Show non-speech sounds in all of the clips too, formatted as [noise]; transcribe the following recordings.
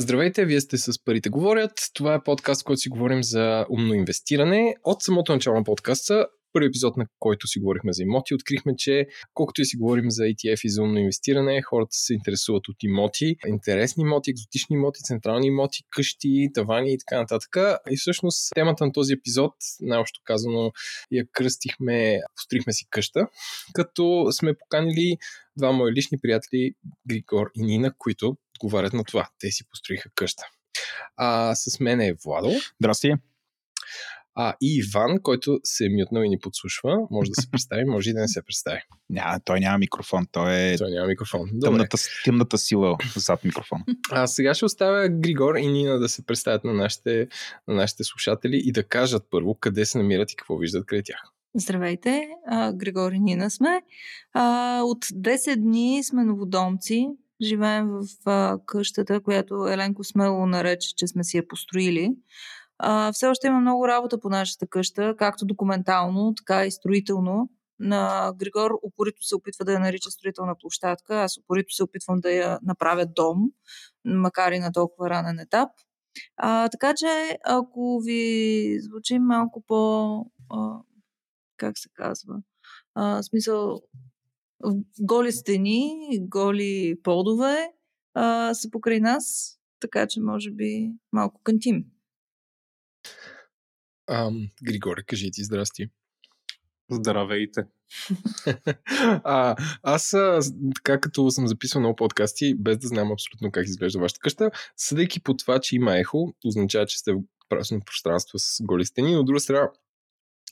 Здравейте, вие сте с Парите говорят. Това е подкаст, в който си говорим за умно инвестиране. От самото начало на подкаста първи епизод, на който си говорихме за имоти, открихме, че колкото и си говорим за ETF и за умно инвестиране, хората се интересуват от имоти, интересни имоти, екзотични имоти, централни имоти, къщи, тавани и така нататък. И всъщност темата на този епизод, най-общо казано, я кръстихме, пострихме си къща, като сме поканили два мои лични приятели, Григор и Нина, които отговарят на това. Те си построиха къща. А с мен е Владо. Здрасти. А и Иван, който се е мютнал и ни подслушва, може да се [laughs] представи, може и да не се представи. Ня, той няма микрофон, той е Той няма микрофон. тъмната, тъмната сила зад микрофона. А сега ще оставя Григор и Нина да се представят на нашите, на нашите слушатели и да кажат първо къде се намират и какво виждат край тях. Здравейте, Григор и Нина сме. А, от 10 дни сме новодомци. Живеем в а, къщата, която Еленко смело нарече, че сме си я построили. А, все още има много работа по нашата къща, както документално, така и строително. На Григор упорито се опитва да я нарича строителна площадка, аз упорито се опитвам да я направя дом, макар и на толкова ранен етап. А, така че, ако ви звучи малко по... А, как се казва? А, смисъл, голи стени, голи подове а, са покрай нас, така че може би малко кантим. Ам, Григоре, кажи ти здрасти. Здравейте. [laughs] а, аз, така като съм записал много подкасти, без да знам абсолютно как изглежда вашата къща, съдейки по това, че има ехо, означава, че сте в прасно пространство с голи стени, но от друга страна,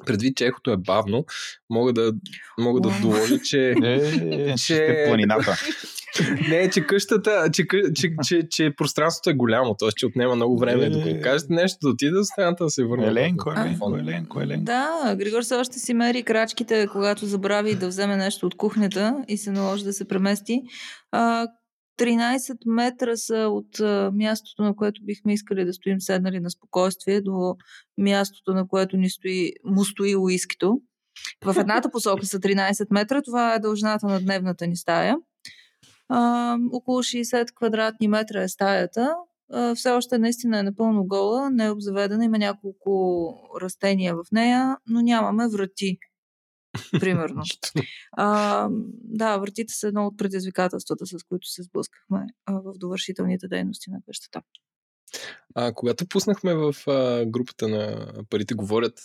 предвид, че ехото е бавно, мога да, мога да доложа, че... [laughs] Е, че... планината. [laughs] Не, че къщата, че, че, че, че, пространството е голямо, т.е. че отнема много време. Докато кажете нещо, да отида до страната да се върне. Еленко, Еленко, Еленко, Еленко. Да, Григор се още си мери крачките, когато забрави да вземе нещо от кухнята и се наложи да се премести. А, 13 метра са от мястото, на което бихме искали да стоим седнали на спокойствие, до мястото, на което ни стои, му стои уискито. В едната посока са 13 метра, това е дължината на дневната ни стая. А, около 60 квадратни метра е стаята. А, все още наистина е напълно гола, не е обзаведена, има няколко растения в нея, но нямаме врати. Примерно. [laughs] а, да, вратите са едно от предизвикателствата, с които се сблъскахме а, в довършителните дейности на къщата. А, когато пуснахме в а, групата на Парите говорят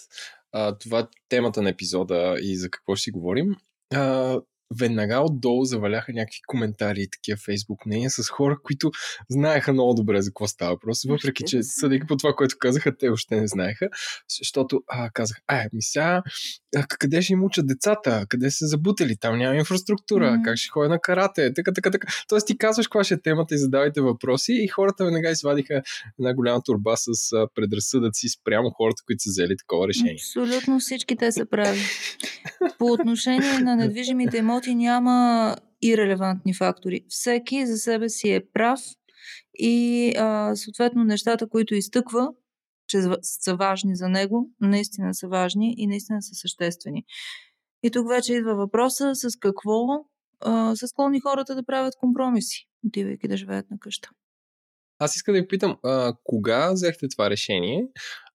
а, това темата на епизода и за какво ще си говорим, а, веднага отдолу заваляха някакви коментари и такива фейсбук мнения с хора, които знаеха много добре за какво става въпрос, въпреки че съдейки по това, което казаха, те още не знаеха, защото а, казах, а, ми сега, а, къде ще им учат децата, къде са забутали, там няма инфраструктура, mm-hmm. как ще ходя на карате, така, така, така. Тоест ти казваш каква ще е темата и задавайте въпроси и хората веднага извадиха една голяма турба с предразсъдъци спрямо хората, които са взели такова решение. Абсолютно всички те са прави. По отношение на [laughs] недвижимите имоти няма и релевантни фактори. Всеки за себе си е прав и а, съответно нещата, които изтъква, че са важни за него, наистина са важни и наистина са съществени. И тук вече идва въпроса с какво а, са склонни хората да правят компромиси, отивайки да живеят на къща. Аз искам да ви питам, а, кога взехте това решение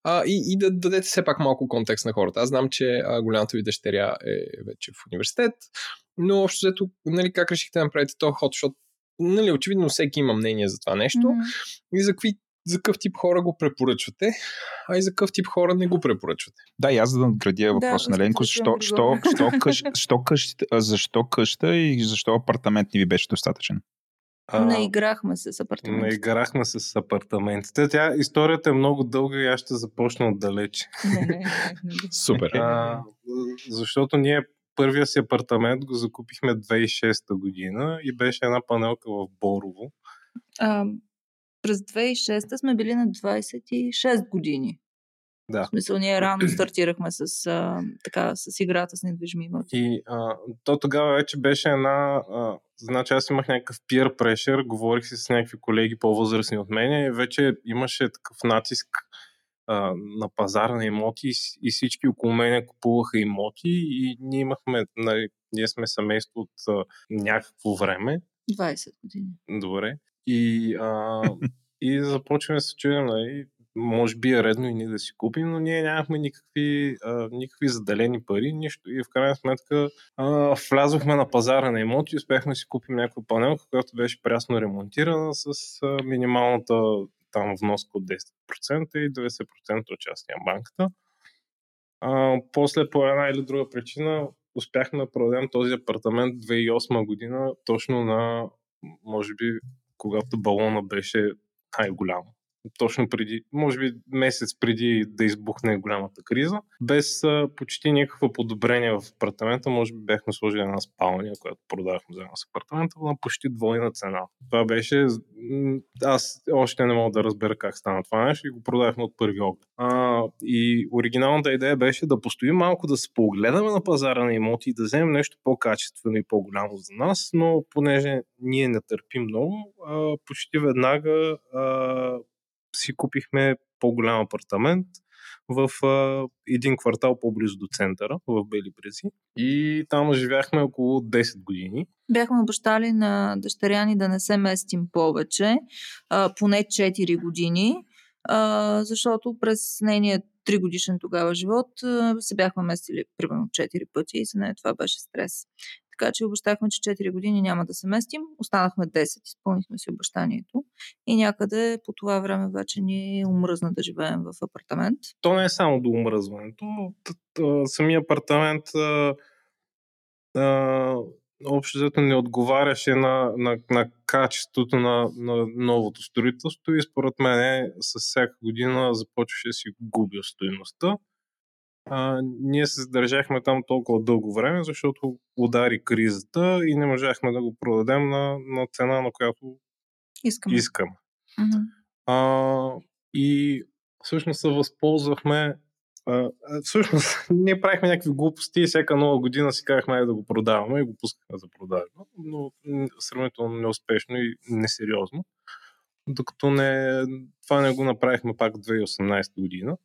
а, и, и да дадете все пак малко контекст на хората. Аз знам, че а, голямата ви дъщеря е вече в университет, но общо взето, нали, как решихте да направите този ход, защото нали, очевидно всеки има мнение за това нещо mm-hmm. и за какви за какъв тип хора го препоръчвате, а и за какъв тип хора не го препоръчвате. Да, и аз да надградя въпрос да, на Ленко, защо, защо, защо, къщ, защо, къщ, защо къща и защо апартамент не ви беше достатъчен? А, наиграхме се с апартаментите. Наиграхме се с апартаментите. Тя, историята е много дълга и аз ще започна отдалече. [laughs] Супер. А, защото ние първия си апартамент го закупихме 2006 година и беше една панелка в Борово. А, през 2006 сме били на 26 години. Да. В смисъл, ние рано [clears throat] стартирахме с, а, така, с играта с недвижими имоти. И а, то тогава вече беше една... А, значи аз имах някакъв peer pressure, говорих си с някакви колеги по-възрастни от мен и вече имаше такъв натиск а, на пазара на имоти и всички около мен купуваха имоти и ние имахме, нали, ние сме семейство от а, някакво време. 20 години. Добре. И а, [laughs] и започваме да се чудим, нали, може би е редно и ние да си купим, но ние нямахме никакви, а, никакви заделени пари, нищо. И в крайна сметка а, влязохме на пазара на имоти и успяхме да си купим някаква панелка, която беше прясно ремонтирана с а, минималната там вноска от 10% и 90% от частния банката. А, после по една или друга причина успяхме да продадем този апартамент 2008 година, точно на, може би, когато балона беше най-голям точно преди, може би месец преди да избухне голямата криза, без почти никакво подобрение в апартамента. Може би бяхме сложили една спалня, която продавахме заедно с апартамента на почти двойна цена. Това беше... Аз още не мога да разбера как стана това нещо и го продавахме от първи оглед. А, и оригиналната идея беше да постоим малко, да се погледаме на пазара на имоти и да вземем нещо по-качествено и по-голямо за нас, но понеже ние не търпим много, а, почти веднага а, си купихме по-голям апартамент в а, един квартал по-близо до центъра, в Бели Брези. И там живяхме около 10 години. Бяхме обещали на дъщеря ни да не се местим повече, а, поне 4 години, а, защото през нейният 3 годишен тогава живот се бяхме местили примерно 4 пъти и за нея това беше стрес. Така че обещахме, че 4 години няма да се местим. Останахме 10, изпълнихме си обещанието. И някъде по това време вече ни умръзна да живеем в апартамент. То не е само до умръзването. Самия апартамент общо взето не отговаряше на, на, на качеството на, на новото строителство и според мен с всяка година започваше да си губя стоеността а, ние се задържахме там толкова дълго време, защото удари кризата и не можахме да го продадем на, на цена, на която искам. искам. Mm-hmm. А, и всъщност се възползвахме а, всъщност [laughs] ние правихме някакви глупости и всяка нова година си казахме да го продаваме и го пускахме за продажба, но сравнително неуспешно и несериозно. Докато не, това не го направихме пак 2018 година.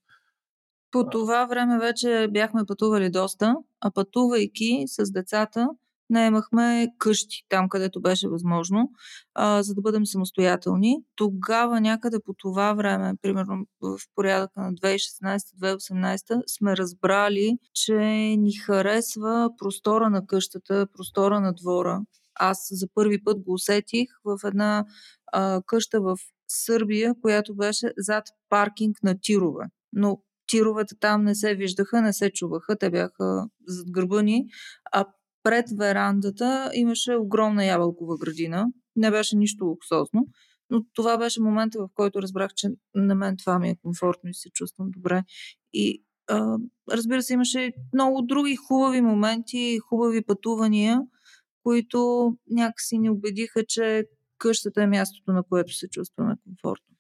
По това време вече бяхме пътували доста, а пътувайки с децата, наемахме къщи там, където беше възможно, а, за да бъдем самостоятелни. Тогава някъде по това време, примерно в порядъка на 2016-2018, сме разбрали, че ни харесва простора на къщата, простора на двора. Аз за първи път го усетих в една а, къща в Сърбия, която беше зад паркинг на тирове. Но тировете там не се виждаха, не се чуваха, те бяха зад гърба ни, а пред верандата имаше огромна ябълкова градина. Не беше нищо луксозно, но това беше момента, в който разбрах, че на мен това ми е комфортно и се чувствам добре. И а, разбира се, имаше много други хубави моменти, хубави пътувания, които някакси ни убедиха, че къщата е мястото, на което се чувстваме комфортно.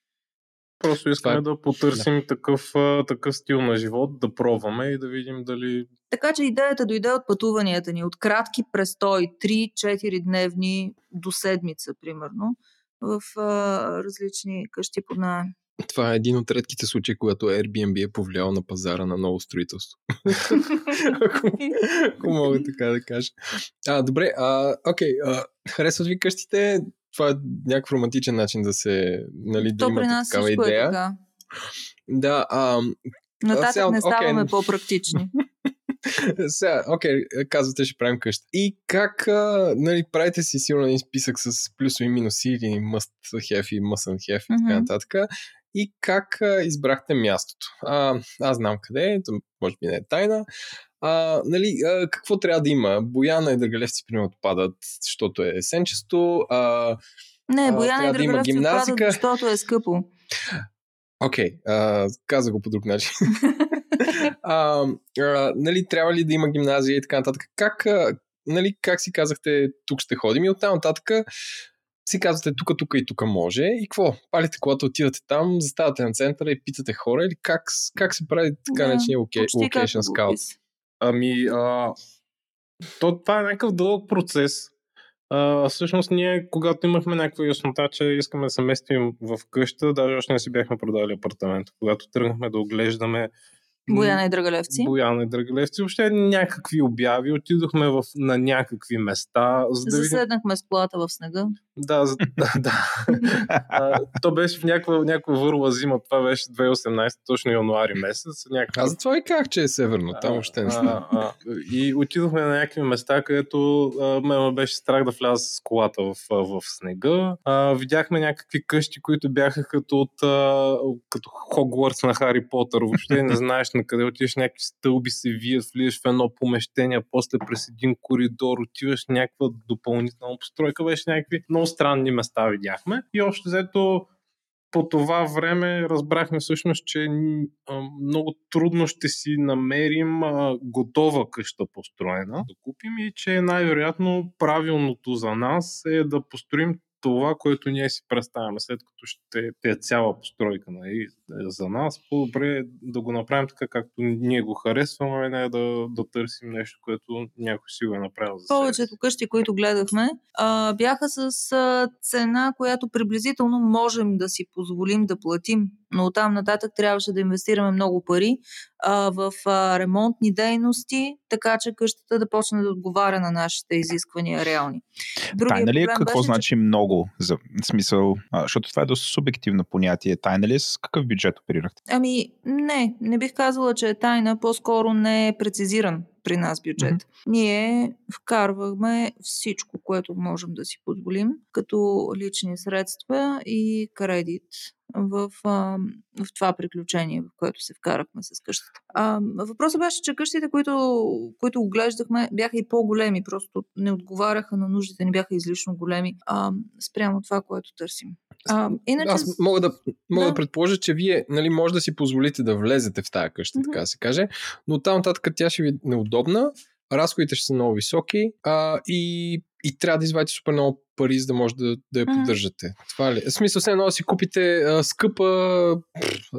Просто искаме Това... да потърсим да. Такъв, такъв стил на живот, да пробваме и да видим дали... Така че идеята дойде от пътуванията ни, от кратки престой, 3-4 дневни до седмица, примерно, в а, различни къщи под найем. Това е един от редките случаи, когато Airbnb е повлиял на пазара на ново строителство. [laughs] ако, ако мога така да кажа. А, добре, а, окей, а, харесват ви къщите? Това е някакъв романтичен начин да се, нали, да То при нас такава е идея. Е така. Да, а, Нататък сега, не ставаме okay. по-практични. [laughs] Сега, окей, okay, казвате, ще правим къща. И как, а, нали, правите си сигурно един списък с плюсови минуси или must have и mustn't have mm-hmm. и така нататък. И как а, избрахте мястото? А, аз знам къде е, може би не е тайна. А, нали, а, какво трябва да има? Бояна и Дъргалевци, примерно, отпадат, защото е сенчесто. А, не, Бояна и Дъргалевци да отпадат, защото е скъпо. Окей, okay, каза го по друг начин. [laughs] а, а, нали, трябва ли да има гимназия и така нататък? Как, а, нали, как си казахте, тук ще ходим и оттам нататък си казвате тук, тук и тук може и какво? Палите колата, отидате там, заставате на центъра и питате хора или как, как се прави така да, наречения location scout? Ами, а, то, това е някакъв дълъг процес. А, всъщност ние, когато имахме някаква яснота, че искаме да се местим в къща, даже още не си бяхме продали апартамент. Когато тръгнахме да оглеждаме Бояна и Драгалевци. Бояна и Драгалевци. Въобще някакви обяви. Отидохме в, на някакви места. За да Заседнахме с колата в снега. Да, за, [laughs] да. да. а, то беше в някаква, някаква върла зима. Това беше 2018, точно януари месец. Някаква... Аз за това и как, че е северно. Там още не а, а, И отидохме на някакви места, където ме беше страх да вляза с колата в, в снега. А, видяхме някакви къщи, които бяха като от а, като Хогвартс на Хари Потър. Въобще не знаеш [laughs] на къде отиваш, някакви стълби се вият, влизаш в едно помещение, после през един коридор отиваш някаква допълнителна постройка. Беше някакви много странни места видяхме. И още взето по това време разбрахме всъщност, че много трудно ще си намерим готова къща построена да купим и че най-вероятно правилното за нас е да построим това, което ние си представяме, след като ще е цяла постройка нали, за нас, по-добре е да го направим така, както ние го харесваме, не да, да търсим нещо, което някой си го е направил за Повечето къщи, които гледахме, а, бяха с а, цена, която приблизително можем да си позволим да платим но оттам нататък трябваше да инвестираме много пари а, в а, ремонтни дейности, така че къщата да почне да отговаря на нашите изисквания реални. Другия Тайна ли е какво беше, значи че... много? За смисъл, а, защото това е доста субективно понятие. Тайна ли е с какъв бюджет оперирахте? Ами, не, не бих казала, че е тайна, по-скоро не е прецизиран при нас бюджет. Mm-hmm. Ние вкарвахме всичко, което можем да си позволим, като лични средства и кредит в, а, в това приключение, в което се вкарахме с къщата. А, въпросът беше, че къщите, които, които оглеждахме, бяха и по-големи, просто не отговаряха на нуждите, не бяха излишно големи а, спрямо това, което търсим. А, иначе... Аз мога да, мога да. да предположа, че вие нали, може да си позволите да влезете в тази къща, mm-hmm. така се каже, но там нататък тя ще ви е неудобна, разходите ще са много високи а, и, и трябва да извадите супер много пари, за да може да, да я поддържате. Това ли? Е? В смисъл, все едно да си купите а, скъпа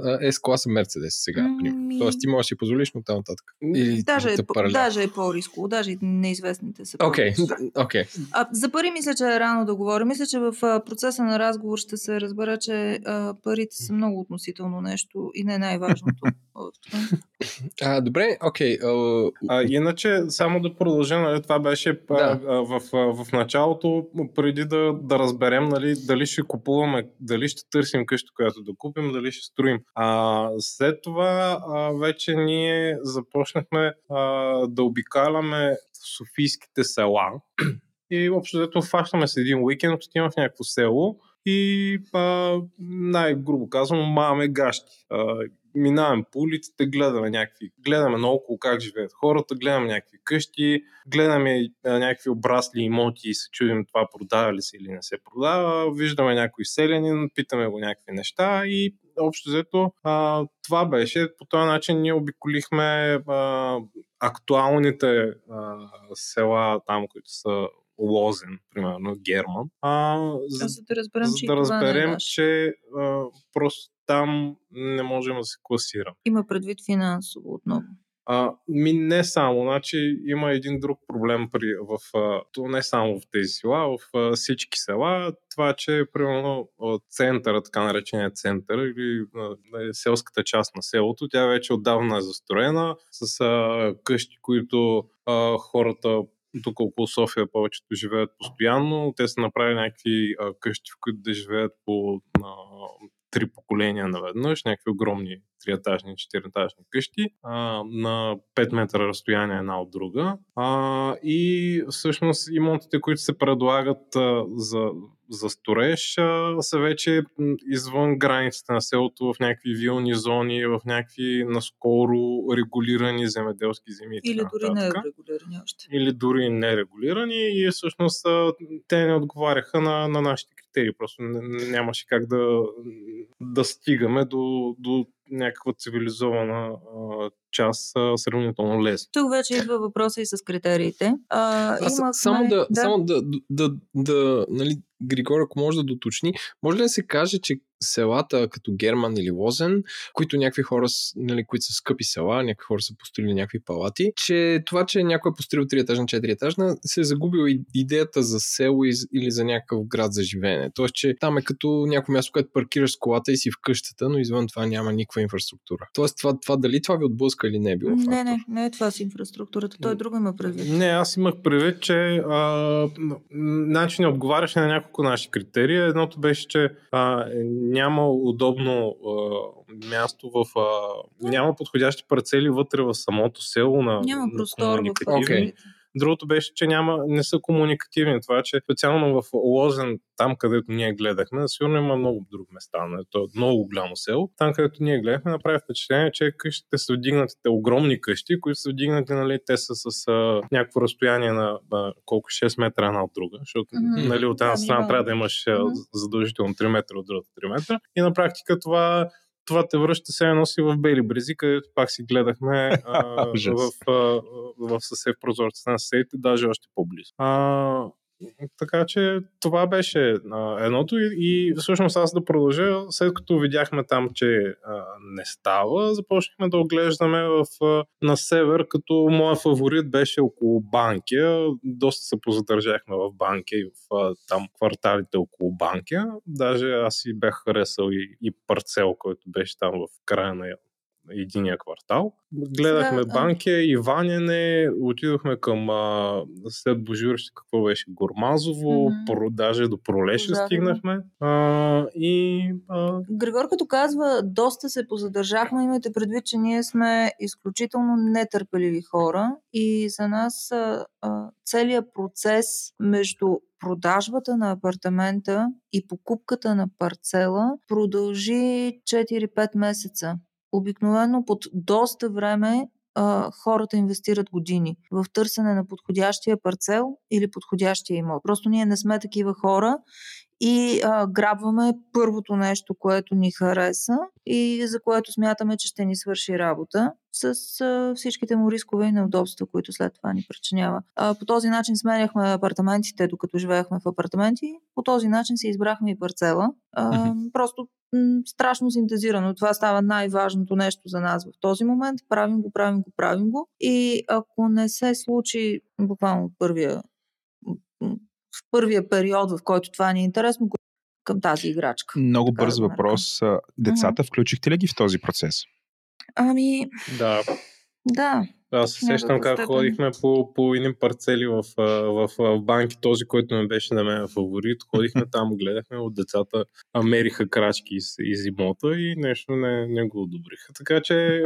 S-класа Мерцедес сега. Ми... Тоест ти можеш да си позволиш, но там нататък. Или даже, е, даже е по-рисково, даже и неизвестните са. Okay. okay. За пари мисля, че е рано да говоря. Мисля, че в процеса на разговор ще се разбера, че а, парите са много относително нещо и не най-важното. [laughs] а, добре, окей. Okay. Uh... иначе, само да продължа, нали, това беше да. а, в, в, в началото, преди да, да разберем нали, дали ще купуваме, дали ще търсим къща, която да купим, дали ще строим. А, след това а, вече ние започнахме а, да обикаляме софийските села и общо взето фащаме с един уикенд, отиваме в някакво село и а, най-грубо казвам, маме гащи. А, минаваме по улиците, гледаме някакви, гледаме наоколо как живеят хората, гледаме някакви къщи, гледаме някакви обрасли имоти и се чудим това продава ли се или не се продава, виждаме някой селянин, питаме го някакви неща и общо взето това беше. По този начин ние обиколихме а, актуалните а, села там, които са Лозен, примерно Герман. А, за, за да разберем, за че, да разберем, е че а, просто там не можем да се класирам. Има предвид финансово отново. А, ми не само, значи има един друг проблем при, в, то не само в тези села, в а, всички села, това, че примерно центъра, така наречения център или а, селската част на селото, тя вече отдавна е застроена с а, къщи, които а, хората тук около София повечето живеят постоянно. Те са направили някакви а, къщи, в които да живеят по а, три поколения наведнъж, някакви огромни триетажни, четиритажни къщи а, на 5 метра разстояние една от друга. А, и всъщност имотите, които се предлагат а, за, за строеж, а, са вече извън границите на селото, в някакви вилни зони, в някакви наскоро регулирани земеделски земи. Или дори не регулирани още. Или дори нерегулирани и всъщност а, те не отговаряха на, на нашите критерии. Просто нямаше как да, да стигаме до, до някаква цивилизована а, част а, сравнително лесно. Тук вече идва въпроса и с критериите. А, Аз, имахме... Само да, да. Само да, да, да, да нали, Григор, ако може да доточни, може ли да се каже, че селата като Герман или Лозен, които някакви хора, нали, които са скъпи села, някакви хора са построили някакви палати, че това, че някой е построил 3 етажна, 4 етажна, се е загубил идеята за село или за някакъв град за живеене. Тоест, че там е като някое място, където паркираш с колата и си в къщата, но извън това няма никаква инфраструктура. Тоест, това, това дали това ви отблъска или не е било фактор? Не, не, не е това с инфраструктурата. Той е друго има предвид. Не, аз имах предвид, че а, начин не отговаряше на няколко наши критерии. Едното беше, че а, няма удобно а, място в... А, няма подходящи парцели вътре в самото село на Няма простор в okay. Другото беше, че няма, не са комуникативни. Това, че специално в Лозен, там където ние гледахме, сигурно има много други места, но то е много голямо село. Там където ние гледахме, направи впечатление, че къщите са вдигнати, те огромни къщи, които са вдигнати, нали, те са с а, някакво разстояние на а, колко 6 метра една от друга, защото mm-hmm. нали, от една страна трябва да имаш mm-hmm. задължително 3 метра, от другата 3 метра. И на практика това това те връща се носи в Бели Брези, където пак си гледахме а, [laughs] в, а, в съсед прозорците на съседите, даже още по-близо. А, така че това беше а, едното и, и всъщност аз да продължа, след като видяхме там, че а, не става, започнахме да оглеждаме в, а, на север, като моя фаворит беше около Банкия. Доста се позадържахме в Банкия и в а, там кварталите около Банкия. Даже аз си бях харесал и, и парцел, който беше там в края на единия квартал. Гледахме Сега, Банкия, Иваняне, отидохме към а, след Божурище, какво беше, Гормазово, mm-hmm. про, даже до Пролеша да, стигнахме. А, и, а... Григор като казва, доста се позадържахме, имайте предвид, че ние сме изключително нетърпеливи хора и за нас а, а, целият процес между продажбата на апартамента и покупката на парцела продължи 4-5 месеца обикновено под доста време а, хората инвестират години в търсене на подходящия парцел или подходящия имот. Просто ние не сме такива хора и а, грабваме първото нещо, което ни хареса и за което смятаме, че ще ни свърши работа с а, всичките му рискове и неудобства, които след това ни причинява. А, по този начин сменяхме апартаментите, докато живеехме в апартаменти. По този начин си избрахме и парцела. А, mm-hmm. Просто м- страшно синтезирано. Това става най-важното нещо за нас в този момент. Правим го, правим го, правим го. И ако не се случи буквално първия в първия период, в който това ни е интересно, към тази играчка. Много бърз да въпрос. Децата uh-huh. включихте ли ги в този процес? Ами... Да. Да. Аз се сещам как степен. ходихме по, по едни парцели в, в, в, банки, този, който не беше на мен фаворит. Ходихме там, гледахме от децата, мериха крачки из, из имота и нещо не, не го одобриха. Така че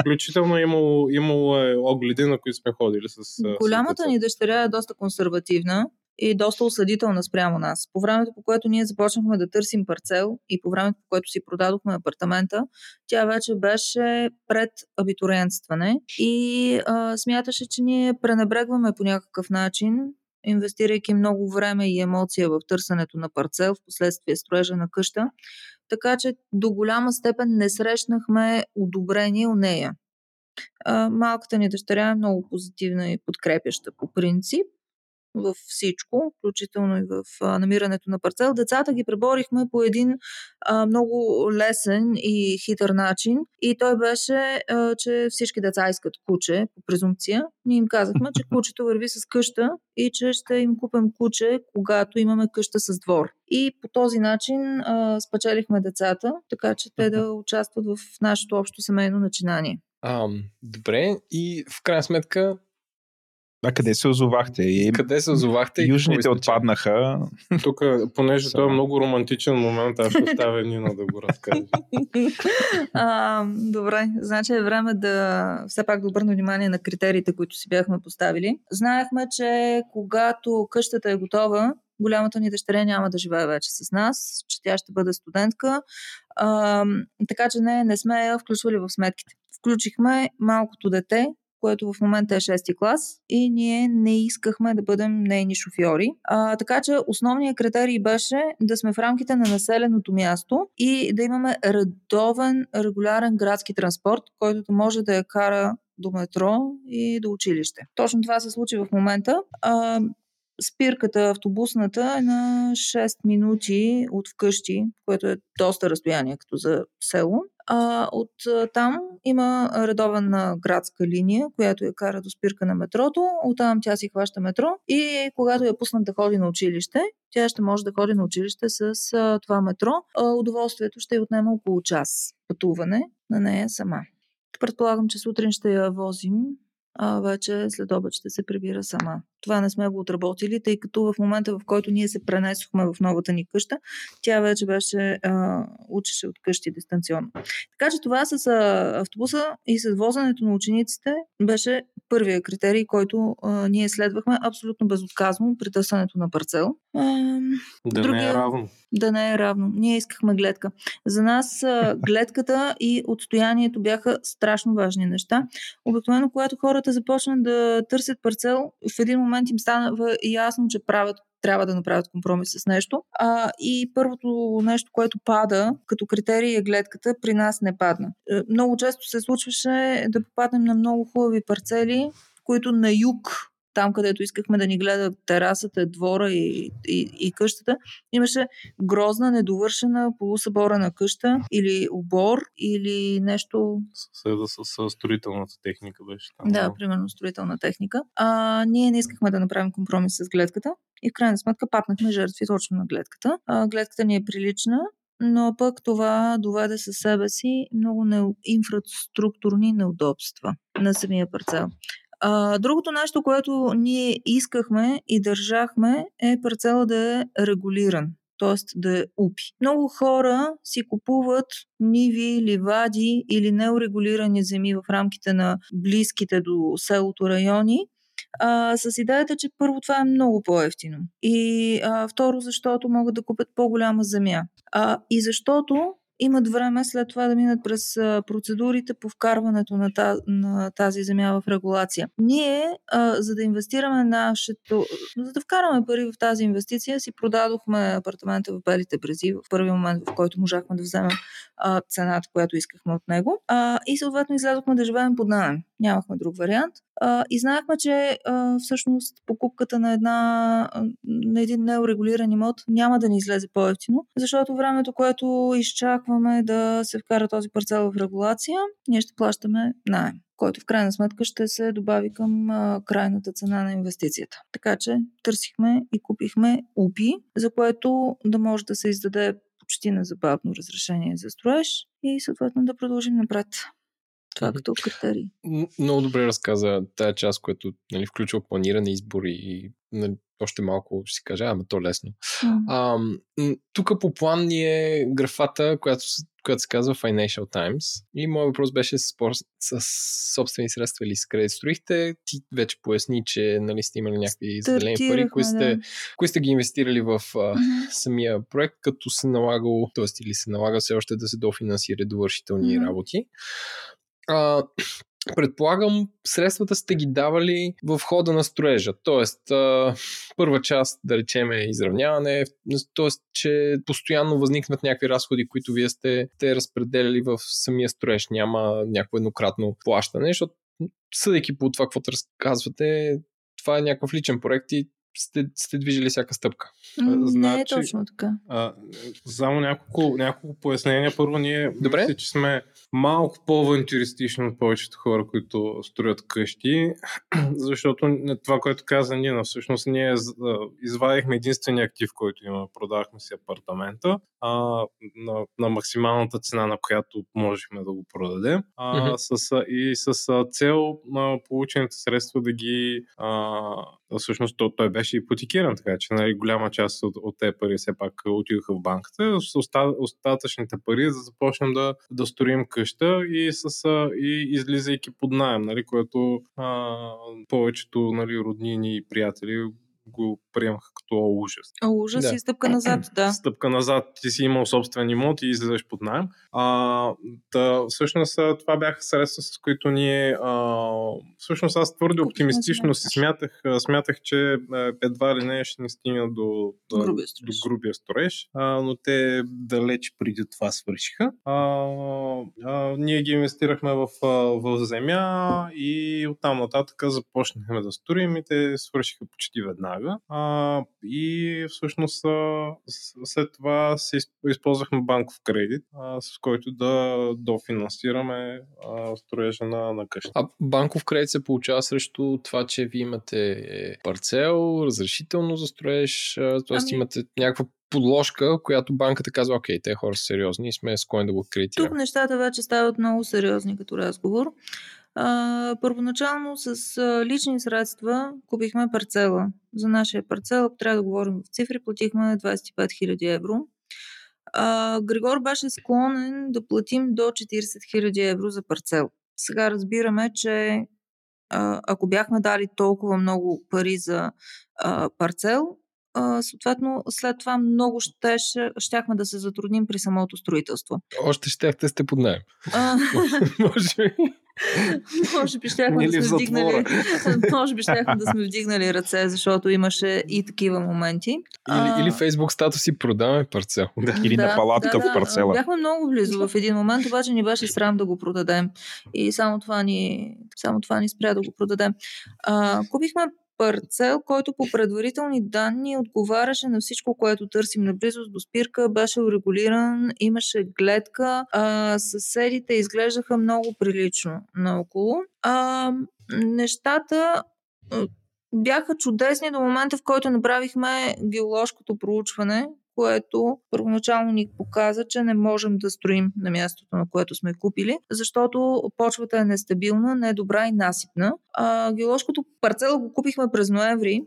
включително имало, имало е огледи, на които сме ходили с. Голямата с ни дъщеря е доста консервативна и доста осъдителна спрямо нас. По времето, по което ние започнахме да търсим парцел и по времето, по което си продадохме апартамента, тя вече беше пред абитуриентстване и а, смяташе, че ние пренебрегваме по някакъв начин инвестирайки много време и емоция в търсенето на парцел, в последствие строежа на къща. Така че до голяма степен не срещнахме одобрение у нея. Малката ни дъщеря е много позитивна и подкрепяща по принцип в всичко, включително и в а, намирането на парцел. Децата ги преборихме по един а, много лесен и хитър начин и той беше, а, че всички деца искат куче по презумпция. Ние им казахме, че [laughs] кучето върви с къща и че ще им купим куче, когато имаме къща с двор. И по този начин а, спечелихме децата, така че те да участват в нашето общо семейно начинание. А, добре, и в крайна сметка а къде се озовахте? И... Къде се озовахте? Южните отпаднаха. Тук, понеже това е много романтичен момент, аз ще оставя Нина да го разкаже. [laughs] а, добре, значи е време да все пак да обърна внимание на критериите, които си бяхме поставили. Знаехме, че когато къщата е готова, голямата ни дъщеря няма да живее вече с нас, че тя ще бъде студентка. А, така че не, не сме я включвали в сметките. Включихме малкото дете, което в момента е 6 клас и ние не искахме да бъдем нейни шофьори. А, така че основният критерий беше да сме в рамките на населеното място и да имаме редовен, регулярен градски транспорт, който да може да я кара до метро и до училище. Точно това се случи в момента. А, спирката автобусната е на 6 минути от вкъщи, което е доста разстояние като за село. А, от там има редовна градска линия, която я кара до спирка на метрото. Оттам тя си хваща метро и когато я пуснат да ходи на училище, тя ще може да ходи на училище с а, това метро. А, удоволствието ще й отнема около час пътуване на нея сама. Предполагам, че сутрин ще я возим а, вече след обед ще се прибира сама. Това не сме го отработили, тъй като в момента, в който ние се пренесохме в новата ни къща, тя вече беше а, учеше от къщи дистанционно. Така че това с автобуса и с возенето на учениците беше първия критерий, който а, ние следвахме абсолютно безотказно при търсенето на парцел. Да другия, не е равно. Да не е равно. Ние искахме гледка. За нас [laughs] гледката и отстоянието бяха страшно важни неща. Обикновено, когато хората започнат да търсят парцел, в един момент им стана ясно, че правят трябва да направят компромис с нещо. А, и първото нещо, което пада като критерий е гледката, при нас не падна. Е, много често се случваше да попаднем на много хубави парцели, които на юг там, където искахме да ни гледа терасата, двора и, и, и къщата, имаше грозна, недовършена, полусъборена къща или обор, или нещо... Съда с, с строителната техника беше там. Да, примерно строителна техника. А, ние не искахме да направим компромис с гледката и в крайна сметка патнахме жертви точно на гледката. А, гледката ни е прилична, но пък това доведе със себе си много не... инфраструктурни неудобства на самия парцел. А, другото нещо, което ние искахме и държахме е парцела да е регулиран т.е. да е упи. Много хора си купуват ниви, ливади или неурегулирани земи в рамките на близките до селото райони, а, с идеята, че първо това е много по-ефтино. И а, второ, защото могат да купят по-голяма земя. А, и защото имат време след това да минат през процедурите по вкарването на, тази, земя в регулация. Ние, за да инвестираме нашето, за да вкараме пари в тази инвестиция, си продадохме апартамента в Белите брези в първи момент, в който можахме да вземем цената, която искахме от него. И съответно излязохме да живеем под найем. Нямахме друг вариант. И знаехме, че всъщност покупката на, една, на един неурегулиран имот няма да ни излезе по-ефтино, защото времето, което изчакваме да се вкара този парцел в регулация, ние ще плащаме найем който в крайна сметка ще се добави към а, крайната цена на инвестицията. Така че търсихме и купихме УПИ, за което да може да се издаде почти незабавно разрешение за строеж и съответно да продължим напред. Това като критерий. Много добре разказа тая част, която нали, включва планиране, избори и нали, още малко ще си кажа, ама то лесно. Mm. тук по план ни е графата, която, която се казва Financial Times. И моят въпрос беше с, с собствени средства или с кредит строихте. Ти вече поясни, че нали, сте имали някакви заделени пари, кои сте, да. кои сте ги инвестирали в mm-hmm. самия проект, като се налагало, т.е. или се налага все още да се дофинансира довършителни mm-hmm. работи. А, предполагам, средствата сте ги давали в хода на строежа. Тоест, първа част, да речем, е изравняване, т.е. че постоянно възникнат някакви разходи, които вие сте те разпределяли в самия строеж. Няма някакво еднократно плащане, защото съдейки по това, какво разказвате, това е някакъв личен проект и сте, сте движили всяка стъпка. значи, не е точно така. А, само няколко, няколко пояснения. Първо, ние Добре. мисля, че сме малко по-авантюристични от повечето хора, които строят къщи, [clears throat] защото това, което каза Нина, всъщност ние извадихме единствения актив, който има, продавахме си апартамента а, на, на максималната цена, на която можехме да го продадем а, mm-hmm. с, и с цел на получените средства да ги а, всъщност той беше ипотекиран, така че нали, голяма част от, от тези пари все пак отидоха в банката. С остатъчните пари да започнем да, да строим къща и, с, и излизайки под найем, нали, което а, повечето нали, роднини и приятели го приемаха като ужас. О, ужас да. и стъпка назад, да. [clears throat] Стъпка назад, ти си имал собствен имот и излизаш под найем. А, да, всъщност това бяха средства, с които ние а, всъщност аз твърде оптимистично си смятах, смятах, че едва ли не ще ни стигна до, до, грубия до грубия строеж а, но те далеч преди това свършиха. А, а, ние ги инвестирахме в, в земя и оттам нататък започнахме да строим и те свършиха почти веднага веднага. А, и всъщност а, след това си използвахме банков кредит, а, с който да дофинансираме а, строежа на, на къща. А банков кредит се получава срещу това, че ви имате парцел, разрешително за строеж, т.е. Ами... имате някаква подложка, която банката казва, окей, те хора са сериозни и сме склонни да го кредитираме. Тук нещата вече стават много сериозни като разговор. А, първоначално с а, лични средства купихме парцела. За нашия парцел, ако трябва да говорим в цифри, платихме 25 000 евро. А, Григор беше склонен да платим до 40 000 евро за парцел. Сега разбираме, че а, ако бяхме дали толкова много пари за а, парцел, а, съответно след това много ще, щяхме да се затрудним при самото строителство. Още щяхте сте под найем. [laughs] Може би. [laughs] може би щяхме да сме вдигнали, [laughs] може би щяхме да сме вдигнали ръце, защото имаше и такива моменти. Или, а... или Facebook статуси продаваме парцел. [laughs] Да. Или да, на палатка да, в парцела. Бяхме много близо в един момент, обаче ни беше срам да го продадем. И само това ни, само това ни спря да го продадем. А, купихме парцел, който по предварителни данни отговаряше на всичко, което търсим на близост до спирка, беше урегулиран, имаше гледка, а, съседите изглеждаха много прилично наоколо. А, нещата бяха чудесни до момента, в който направихме геоложкото проучване, което първоначално ни показа, че не можем да строим на мястото, на което сме купили, защото почвата е нестабилна, недобра и насипна. А, геоложкото парцела го купихме през ноември,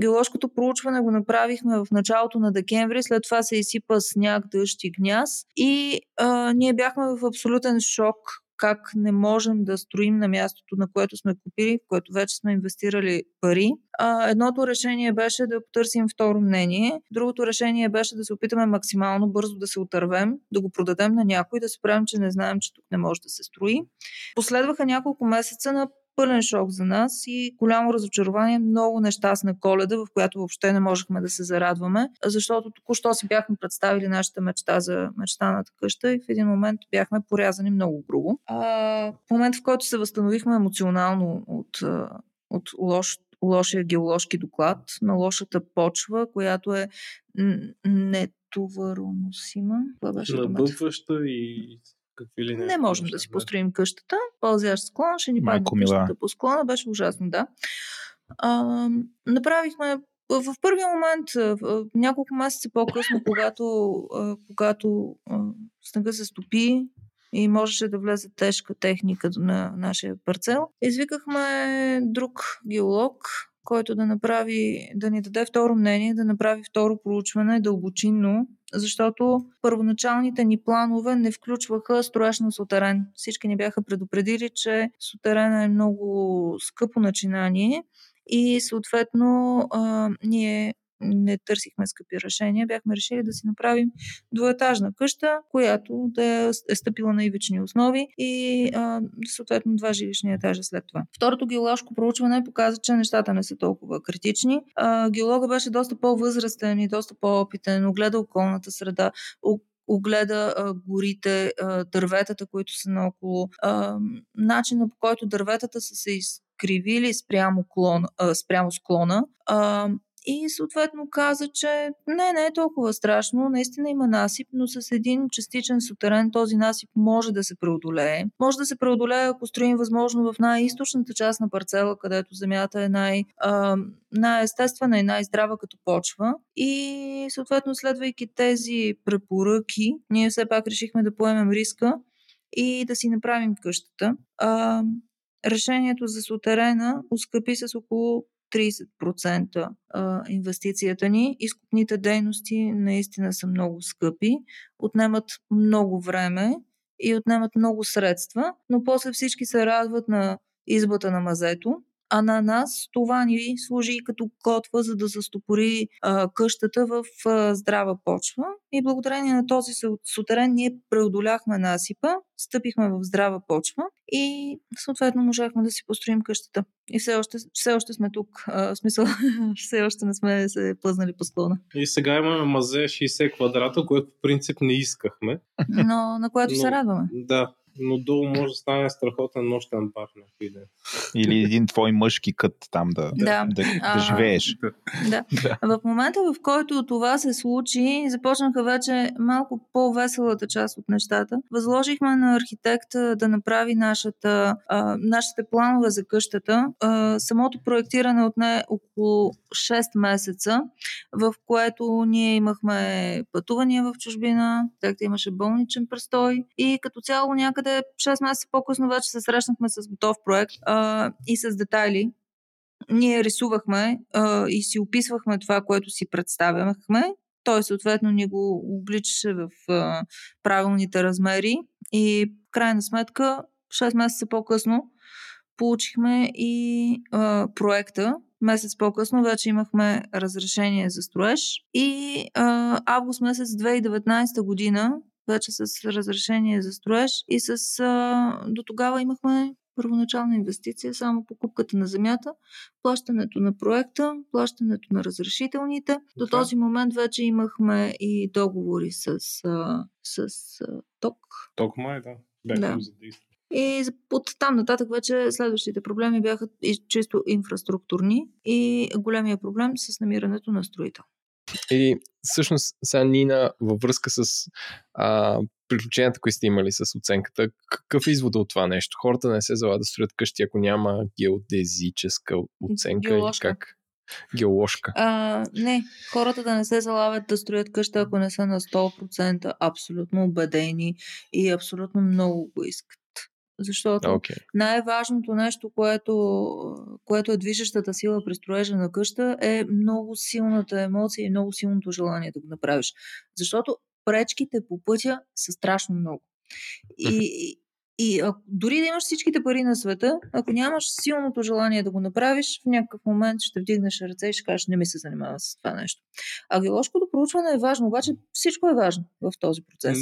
Геоложкото проучване го направихме в началото на декември, след това се изсипа сняг, дъжд и гняз и а, ние бяхме в абсолютен шок как не можем да строим на мястото, на което сме купили, в което вече сме инвестирали пари. А, едното решение беше да потърсим второ мнение, другото решение беше да се опитаме максимално бързо да се отървем, да го продадем на някой, да се правим, че не знаем, че тук не може да се строи. Последваха няколко месеца на пълен шок за нас и голямо разочарование, много нещастна коледа, в която въобще не можехме да се зарадваме, защото току-що си бяхме представили нашата мечта за мечтаната къща и в един момент бяхме порязани много грубо. А, в момента, в който се възстановихме емоционално от, от лош, лошия геоложки доклад на лошата почва, която е нетовароносима. Набъбваща и какви ли не. Не можем да си построим къщата. Пълзящ склон, ще ни падне къщата по склона. Беше ужасно, да. А, направихме в първия момент, няколко месеца по-късно, [laughs] когато, когато снега се стопи и можеше да влезе тежка техника на нашия парцел, извикахме друг геолог, който да направи, да ни даде второ мнение, да направи второ проучване дълбочинно, защото първоначалните ни планове не включваха строеж на сутерен. Всички ни бяха предупредили, че сутерена е много скъпо начинание и съответно а, ние не търсихме скъпи решения, бяхме решили да си направим двоетажна къща, която да е стъпила на ивични основи и а, съответно два жилищни етажа след това. Второто геоложко проучване показа, че нещата не са толкова критични. А, геолога беше доста по-възрастен и доста по-опитен, огледа околната среда, огледа а, горите, а, дърветата, които са наоколо, а, начина по който дърветата са се изкривили спрямо, клон, а, спрямо склона. А, и съответно каза, че не, не е толкова страшно, наистина има насип, но с един частичен сутерен този насип може да се преодолее. Може да се преодолее, ако строим възможно в най-источната част на парцела, където земята е най- най-естествена и най-здрава като почва. И съответно, следвайки тези препоръки, ние все пак решихме да поемем риска и да си направим къщата. А, решението за сутерена ускъпи с около 30% инвестицията ни. Изкупните дейности наистина са много скъпи, отнемат много време и отнемат много средства, но после всички се радват на избата на мазето а на нас това ни служи като котва, за да застопори а, къщата в а, здрава почва. И благодарение на този сутерен ние преодоляхме насипа, стъпихме в здрава почва и съответно можахме да си построим къщата. И все още, все още сме тук. А, в смисъл, [laughs] все още не сме се плъзнали по склона. И сега имаме мазе 60 квадрата, което в принцип не искахме. Но на което Но, се радваме. Да, но долу може да стане страхотен нощен бар на ден. Или един твой мъжки кът там да, да. да, да, да живееш. Да. да. В момента, в който това се случи, започнаха вече малко по-веселата част от нещата. Възложихме на архитекта да направи нашата, а, нашите планове за къщата. А, самото проектиране отне около 6 месеца, в което ние имахме пътувания в чужбина, както имаше болничен престой и като цяло някъде 6 месеца по-късно вече се срещнахме с готов проект а, и с детайли. Ние рисувахме а, и си описвахме това, което си представяхме. Той съответно ни го обличаше в а, правилните размери и в крайна сметка 6 месеца по-късно получихме и а, проекта, Месец по-късно вече имахме разрешение за строеж и а, август месец 2019 година вече с разрешение за строеж и с а, до тогава имахме първоначална инвестиция, само покупката на земята, плащането на проекта, плащането на разрешителните. До този момент вече имахме и договори с, а, с а, ТОК. ТОК май, да. да. И от там нататък вече следващите проблеми бяха чисто инфраструктурни и големия проблем с намирането на строител. И всъщност сега Нина във връзка с а, приключенията, които сте имали с оценката, какъв е извода от това нещо? Хората не се зала да строят къщи, ако няма геодезическа оценка Геоложка. или как? Геоложка. А, не, хората да не се залавят да строят къща, ако не са на 100% абсолютно убедени и абсолютно много го искат. Защото okay. най-важното нещо, което, което е движещата сила при строежа на къща е много силната емоция и много силното желание да го направиш. Защото пречките по пътя са страшно много. И, и а, дори да имаш всичките пари на света, ако нямаш силното желание да го направиш, в някакъв момент ще вдигнеш ръце и ще кажеш, не ми се занимава с това нещо. А геоложкото проучване е важно, обаче всичко е важно в този процес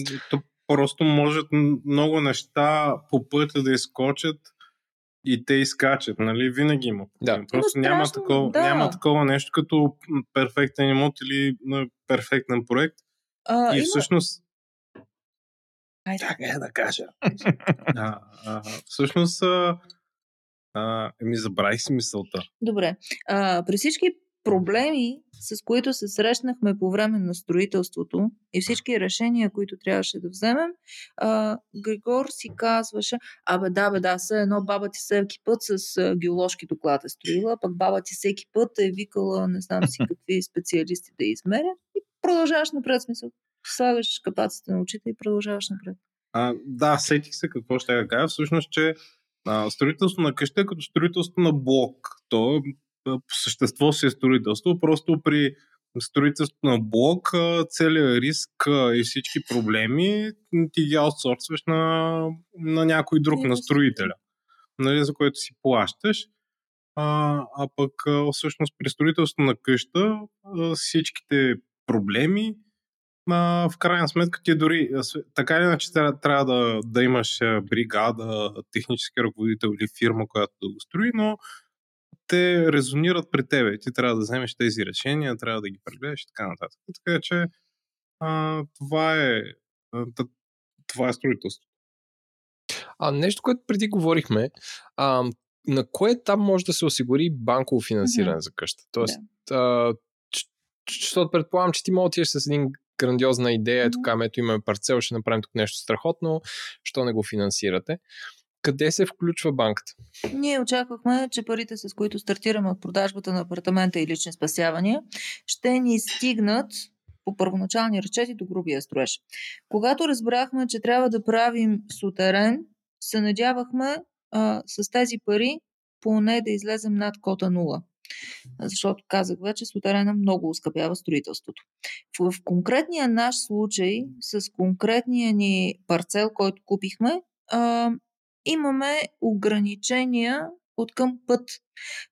просто можат много неща по пътя да изкочат и те изкачат, нали? Винаги има. Да. Просто няма, страшно, такова, да. няма такова нещо като перфектен имот или перфектен проект. А, и има... всъщност Айде. Как е да кажа? [laughs] а, а, всъщност а, а, ми забравих смисълта. Добре. А, при всички проблеми, с които се срещнахме по време на строителството и всички решения, които трябваше да вземем, а, Григор си казваше, абе да, бе, да, все едно баба ти всеки път с а, геоложки доклад е строила, пък баба ти всеки път е викала, не знам си [laughs] какви специалисти да измерят и продължаваш напред смисъл. Слагаш капаците на очите и продължаваш напред. А, да, сетих се какво ще я кажа. Всъщност, че а, строителство на къща е като строителство на блок. То по същество си е строителство, просто при строителството на блок, целият риск и всички проблеми ти ги аутсорсваш на, на някой друг, на строителя, нали, за което си плащаш. А, а пък всъщност при строителството на къща всичките проблеми а, в крайна сметка ти дори така или иначе трябва да, да имаш бригада, технически ръководител или фирма, която да го строи, но те резонират при тебе. Ти трябва да вземеш тези решения, трябва да ги прегледаш и така нататък. Така че а, това е това е строителство. А нещо, което преди говорихме, а, на кое етап може да се осигури банково финансиране mm-hmm. за къща? Тоест, защото предполагам, че ти мога да с един грандиозна идея, ето mm-hmm. ето имаме парцел, ще направим тук нещо страхотно, що не го финансирате къде се включва банката? Ние очаквахме, че парите, с които стартираме от продажбата на апартамента и лични спасявания, ще ни стигнат по първоначални разчети до грубия строеж. Когато разбрахме, че трябва да правим сутерен, се надявахме а, с тези пари поне да излезем над кота 0 защото казах вече, сутерена много ускъпява строителството. В, в конкретния наш случай, с конкретния ни парцел, който купихме, а, имаме ограничения от към път.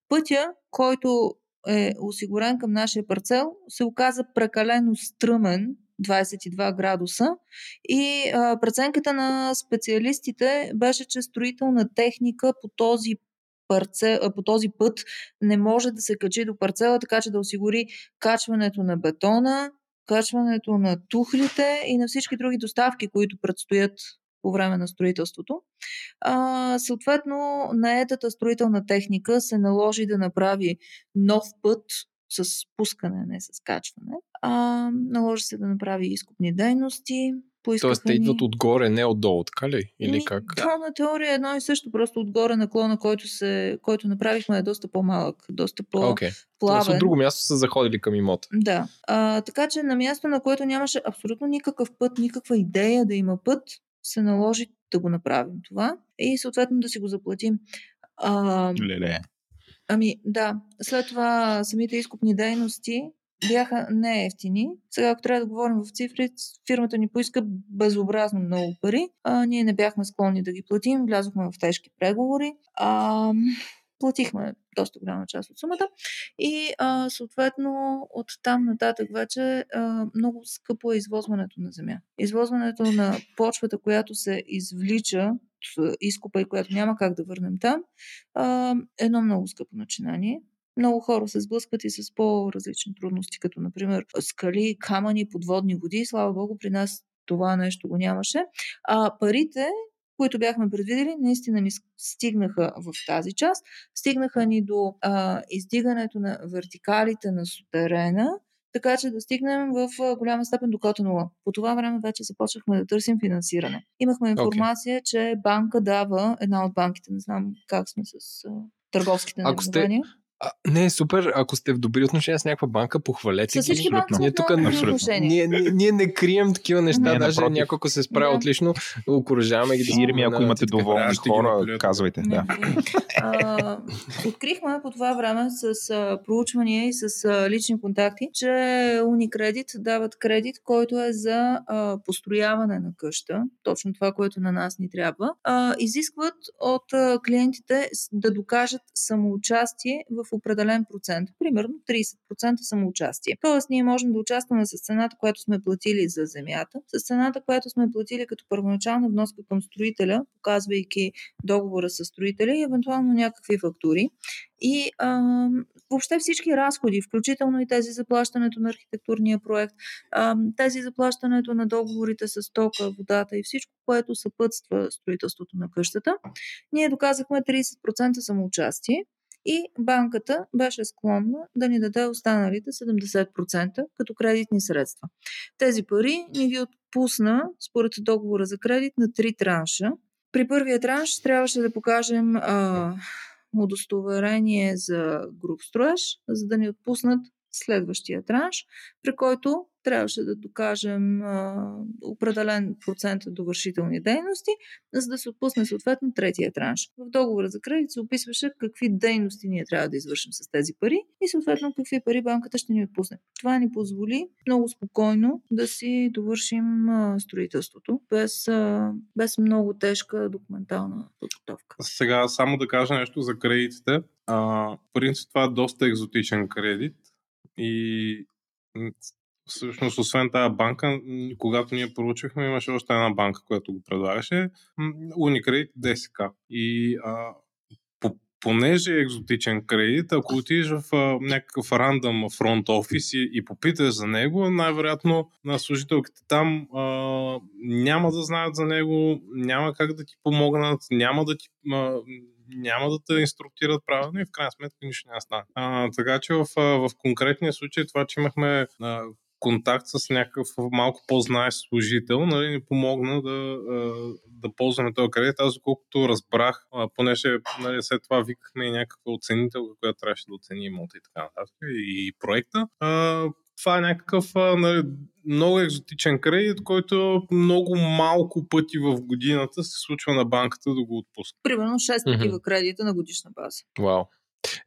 Пътя, който е осигурен към нашия парцел, се оказа прекалено стръмен, 22 градуса. И а, преценката на специалистите беше, че строителна техника по този, по този път не може да се качи до парцела, така че да осигури качването на бетона, качването на тухлите и на всички други доставки, които предстоят по време на строителството. А, съответно, наетата строителна техника се наложи да направи нов път с спускане, не с качване. А, наложи се да направи изкупни дейности, Тоест те идват отгоре, не отдолу, така ли? Или и, как? Да, на теория едно и също, просто отгоре наклона, който, се, който направихме е доста по-малък, доста по-плавен. Okay. от друго място са заходили към имота. Да. А, така че на място, на което нямаше абсолютно никакъв път, никаква идея да има път, се наложи да го направим това и съответно да си го заплатим. А, Леле. Ами да, след това самите изкупни дейности бяха неефтини. Сега, ако трябва да говорим в цифри, фирмата ни поиска безобразно много пари. А, ние не бяхме склонни да ги платим, влязохме в тежки преговори. А, платихме доста голяма част от сумата и а, съответно от там нататък вече а, много скъпо е извозването на земя. Извозването на почвата, която се извлича от изкупа и която няма как да върнем там, а, е едно много скъпо начинание. Много хора се сблъскват и с по-различни трудности, като например скали, камъни, подводни води. Слава Богу, при нас това нещо го нямаше. А парите, които бяхме предвидели, наистина ни стигнаха в тази част. Стигнаха ни до а, издигането на вертикалите на сутерена, така че да стигнем в голяма степен до кота нула. По това време вече започнахме да търсим финансиране. Имахме информация, okay. че банка дава, една от банките, не знам как сме с търговските Ако сте, а, не, супер. Ако сте в добри отношения с някаква банка, похвалете ги. всички банки ние тук ние, ние, ние, не крием такива неща, не, даже напротив. някой, ако се справя да. отлично, окоръжаваме ги да Фирми, ако имате доволни хора, казвайте. Да. а, открихме по това време с а, проучвания и с а, лични контакти, че Unicredit дават кредит, който е за а, построяване на къща, точно това, което на нас ни трябва. А, изискват от а, клиентите да докажат самоучастие в в определен процент, примерно 30% самоучастие. Тоест, ние можем да участваме с цената, която сме платили за земята, с цената, която сме платили като първоначална вноска към строителя, показвайки договора с строителя и евентуално някакви фактури. И а, въобще всички разходи, включително и тези заплащането на архитектурния проект, а, тези заплащането на договорите с тока, водата и всичко, което съпътства строителството на къщата, ние доказахме 30% самоучастие и банката беше склонна да ни даде останалите 70% като кредитни средства. Тези пари ни ги отпусна според договора за кредит на три транша. При първия транш трябваше да покажем а, удостоверение за груп строеж, за да ни отпуснат следващия транш, при който трябваше да докажем а, определен процент довършителни дейности, за да се отпусне съответно третия транш. В договора за кредит се описваше какви дейности ние трябва да извършим с тези пари и съответно какви пари банката ще ни отпусне. Това ни позволи много спокойно да си довършим а, строителството без, а, без много тежка документална подготовка. Сега само да кажа нещо за кредитите. А, принцип това е доста екзотичен кредит и всъщност, освен тази банка, когато ние проучихме, имаше още една банка, която го предлагаше. Unicredit ДСК. И а, по, понеже е екзотичен кредит, ако отидеш в а, някакъв рандъм фронт офис и, и попиташ за него, най-вероятно на служителките там а, няма да знаят за него, няма как да ти помогнат, няма да ти а, няма да те инструктират правилно и в крайна сметка нищо няма стане. А, така че в, в конкретния случай това, че имахме а, контакт с някакъв малко по-знаещ служител, нали, ни помогна да, да ползваме този кредит. Аз, доколкото разбрах, понеже нали, след това викахме и някаква оценителка, която трябваше да оцени имота и така нататък, и проекта. Това е някакъв нали, много екзотичен кредит, който много малко пъти в годината се случва на банката да го отпуска. Примерно 6 mm-hmm. такива кредита на годишна база. Вау.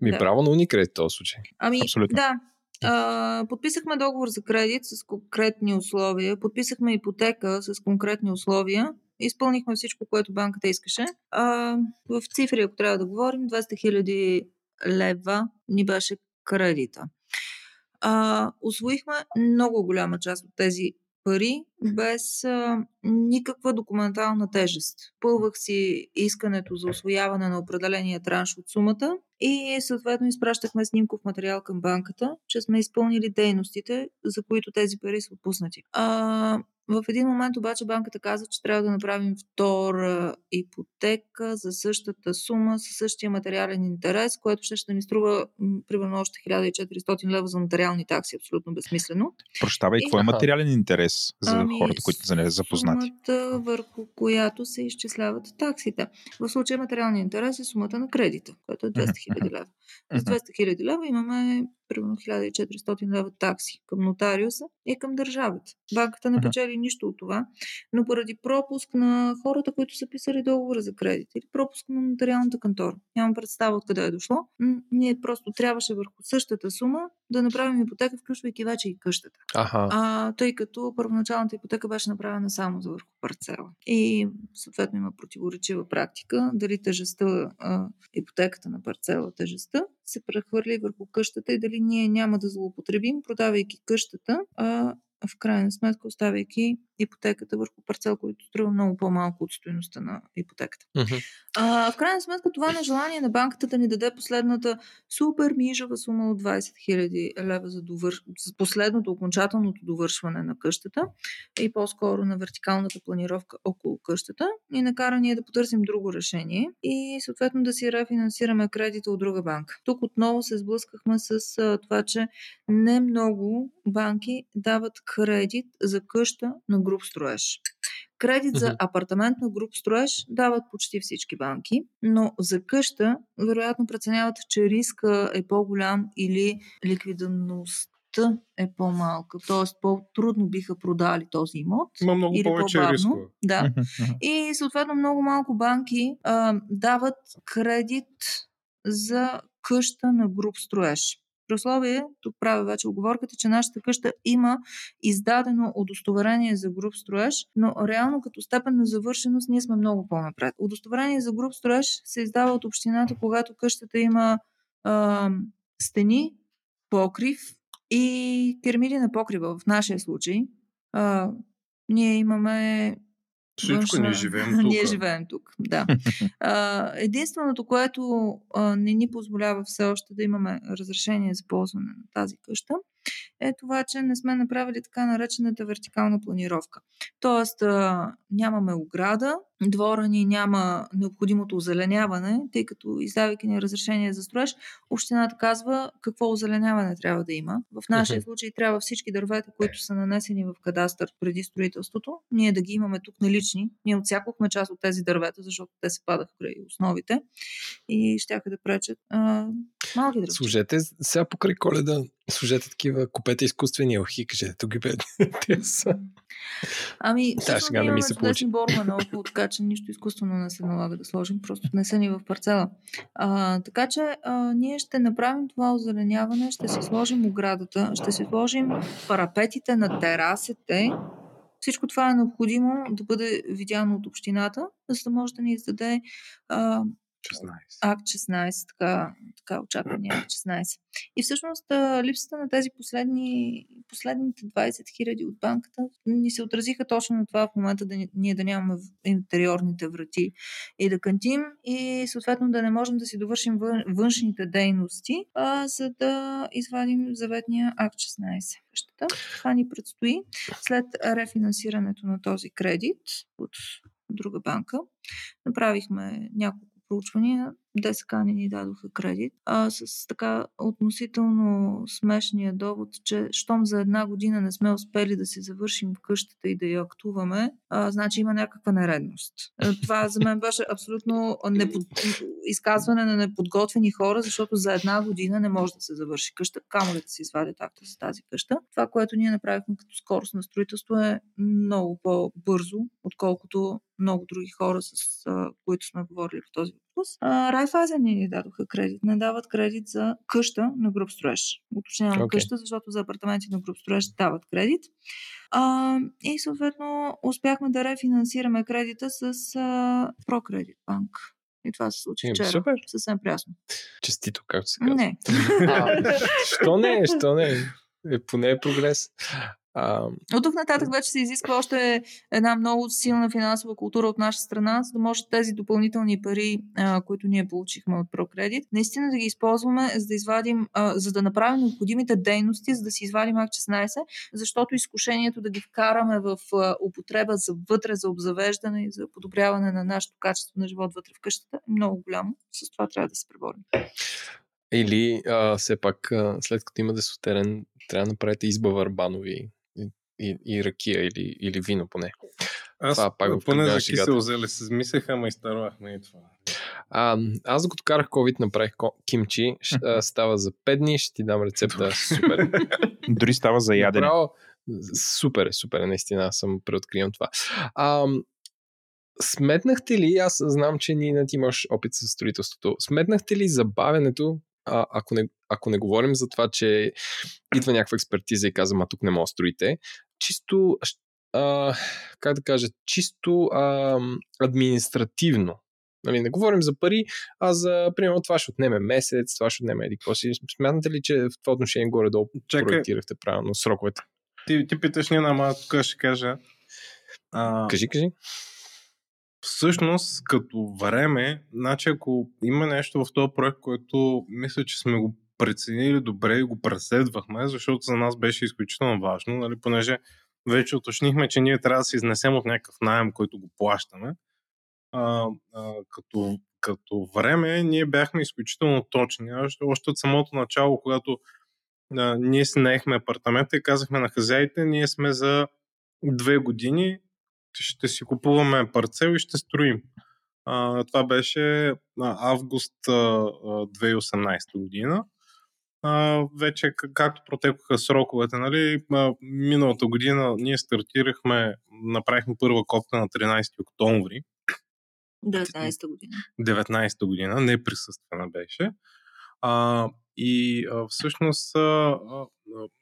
Ми да. право на уникредит този случай. Ами, Абсолютно. да. А, подписахме договор за кредит с конкретни условия, подписахме ипотека с конкретни условия, изпълнихме всичко, което банката искаше. А, в цифри, ако трябва да говорим, 200 хиляди лева ни беше кредита. А, освоихме много голяма част от тези пари без а, никаква документална тежест. Пълвах си искането за освояване на определения транш от сумата и съответно изпращахме снимков материал към банката, че сме изпълнили дейностите, за които тези пари са отпуснати. А, В един момент обаче банката каза, че трябва да направим втора ипотека за същата сума, със същия материален интерес, което ще, ще ни струва примерно още 1400 лева за нотариални такси. Абсолютно безсмислено. Прощавай, какво е материален интерес за ами, хората, които са не запознати? Сумата, върху която се изчисляват таксите. В случая материалният интерес е сумата на кредита, което е 200 000 лева. За 200 000 лева имаме примерно 1400 лева такси към нотариуса и към държавата. Банката не печели нищо от това, но поради пропуск на хората, които са писали договора за кредит или пропуск на нотариалната кантора, нямам представа откъде е дошло, ние просто трябваше върху същата сума да направим ипотека, включвайки вече и къщата. Ага. А, тъй като първоначалната ипотека беше направена само за върху парцела. И съответно има противоречива практика, дали тежестта, а, ипотеката на парцела, тежестта се прехвърли върху къщата и дали ние няма да злоупотребим, продавайки къщата, а в крайна сметка оставяйки ипотеката върху парцел, който струва много по-малко от стоеността на ипотеката. Uh-huh. А, в крайна сметка това нежелание на банката да ни даде последната супер мижава сума от 20 000 лева за, довър... за последното окончателното довършване на къщата и по-скоро на вертикалната планировка около къщата и накара ние да потърсим друго решение и съответно да си рефинансираме кредита от друга банка. Тук отново се сблъскахме с а, това, че не много банки дават кредит за къща на груп строеж. Кредит за апартамент на груп строеж дават почти всички банки, но за къща вероятно преценяват, че риска е по-голям или ликвидността е по-малка, т.е. по-трудно биха продали този имот. Има много или повече по-бавно. рискове. Да. И съответно много малко банки а, дават кредит за къща на груп строеж. При условие, тук правя вече оговорката, че нашата къща има издадено удостоверение за груп строеж, но реално като степен на завършеност ние сме много по-напред. Удостоверение за груп строеж се издава от общината, когато къщата има а, стени, покрив и керамиди на покрива. В нашия случай а, ние имаме всичко ние живеем [laughs] тук. Ние живеем тук, да. [laughs] а, единственото, което а, не ни позволява все още да имаме разрешение за ползване на тази къща, е това, че не сме направили така наречената вертикална планировка. Тоест, а, нямаме ограда, двора ни няма необходимото озеленяване, тъй като издавайки ни разрешение за строеж, общината казва какво озеленяване трябва да има. В нашия случай трябва всички дървета, които са нанесени в кадастър преди строителството, ние да ги имаме тук налични. Ние отсякохме част от тези дървета, защото те се падаха край основите и щяха да пречат а, малки дървета. Служете сега покрай коледа, служете такива, купете изкуствени елхи, кажете, тук ги бе. [laughs] Те са. Ами, Да, сега не ми се получи. борба наоколо, така че нищо изкуствено не се налага да сложим, просто не са ни в парцела. А, така че а, ние ще направим това озеленяване, ще си сложим оградата, ще си сложим парапетите на терасите. Всичко това е необходимо да бъде видяно от общината, за да може да ни издаде а, 16. акт 16, така, така очаквания акт 16. И всъщност липсата на тези последни, последните 20 хиляди от банката ни се отразиха точно на това в момента да ни- ние да нямаме интериорните врати и да кантим и съответно да не можем да си довършим вън, външните дейности, а, за да извадим заветния акт 16. Къщата. Това ни предстои след рефинансирането на този кредит от друга банка. Направихме няколко проучвания. ДСК не ни дадоха кредит. А, с така относително смешния довод, че щом за една година не сме успели да си завършим къщата и да я актуваме, а, значи има някаква нередност. А, Това за мен беше абсолютно непод... изказване на неподготвени хора, защото за една година не може да се завърши къща, камо ли да се извадят акта за тази къща. Това, което ние направихме като скорост на строителство е много по-бързо, отколкото много други хора, с които сме говорили по този въпрос. А, Райфайзен ни дадоха кредит. Не дават кредит за къща на груп строеж. Уточнявам okay. къща, защото за апартаменти на груп строеж дават кредит. А, и съответно успяхме да рефинансираме кредита с а, ProCredit Bank. И това се случи Еми, вчера. супер. Съвсем прясно. Честито, както се казва. Не. [laughs] Що не? Що не? Е, поне е прогрес. А... От тук нататък вече се изисква още една много силна финансова култура от наша страна, за да може тези допълнителни пари, а, които ние получихме от ProCredit, наистина да ги използваме, за да извадим, а, за да направим необходимите дейности, за да си извадим Акт 16, защото изкушението да ги вкараме в а, употреба за вътре, за обзавеждане и за подобряване на нашето качество на живот вътре в къщата е много голямо. С това трябва да се преборим. Или а, все пак, а, след като има десотерен, трябва да направите изба върбанови и, и ракия или, или вино поне. Аз това пак го поне за кисело зеле се измислях, ама изтървахме и това. А, аз докато карах COVID направих кимчи, става за 5 дни, ще ти дам рецепта. Супер. [laughs] Дори става за ядене. Направо, супер е, супер е, наистина, аз съм преоткривам това. А, сметнахте ли, аз знам, че Нина ти имаш опит с строителството, сметнахте ли забавянето а, ако, не, ако не говорим за това, че идва някаква експертиза и казва, а тук не мога да строите, чисто, а, как да кажа, чисто а, административно. Нали, не говорим за пари, а за, примерно, това ще отнеме месец, това ще отнеме еди какво си. Смятате ли, че в това отношение горе-долу Чакай. проектирахте правилно сроковете? Ти, ти питаш Нина, ама тук ще кажа. А... Кажи, кажи всъщност като време, значи ако има нещо в този проект, което мисля, че сме го преценили добре и го преследвахме, защото за нас беше изключително важно, нали, понеже вече уточнихме, че ние трябва да се изнесем от някакъв найем, който го плащаме. А, а, като, като време ние бяхме изключително точни. Още, от самото начало, когато а, ние си наехме апартамента и казахме на хазяите, ние сме за две години ще си купуваме парцел и ще строим. А, това беше август а, 2018 година. А, вече както протекоха сроковете, нали, миналата година ние стартирахме, направихме първа копка на 13 октомври. 19 година. 19 година, неприсъствена беше. А, и а, всъщност а, а,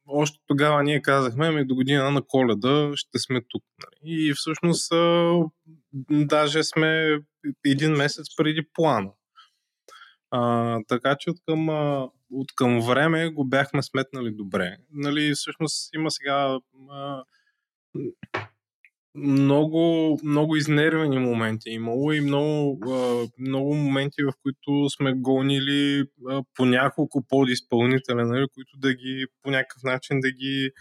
още тогава ние казахме, ами до година на коледа ще сме тук. Нали? И всъщност а, даже сме един месец преди плана. А, така че от към, а, от към време го бяхме сметнали добре. Нали, всъщност има сега а, много, много изнервени моменти имало и много, много моменти, в които сме гонили по няколко подизпълнителя, нали, които да ги по някакъв начин да ги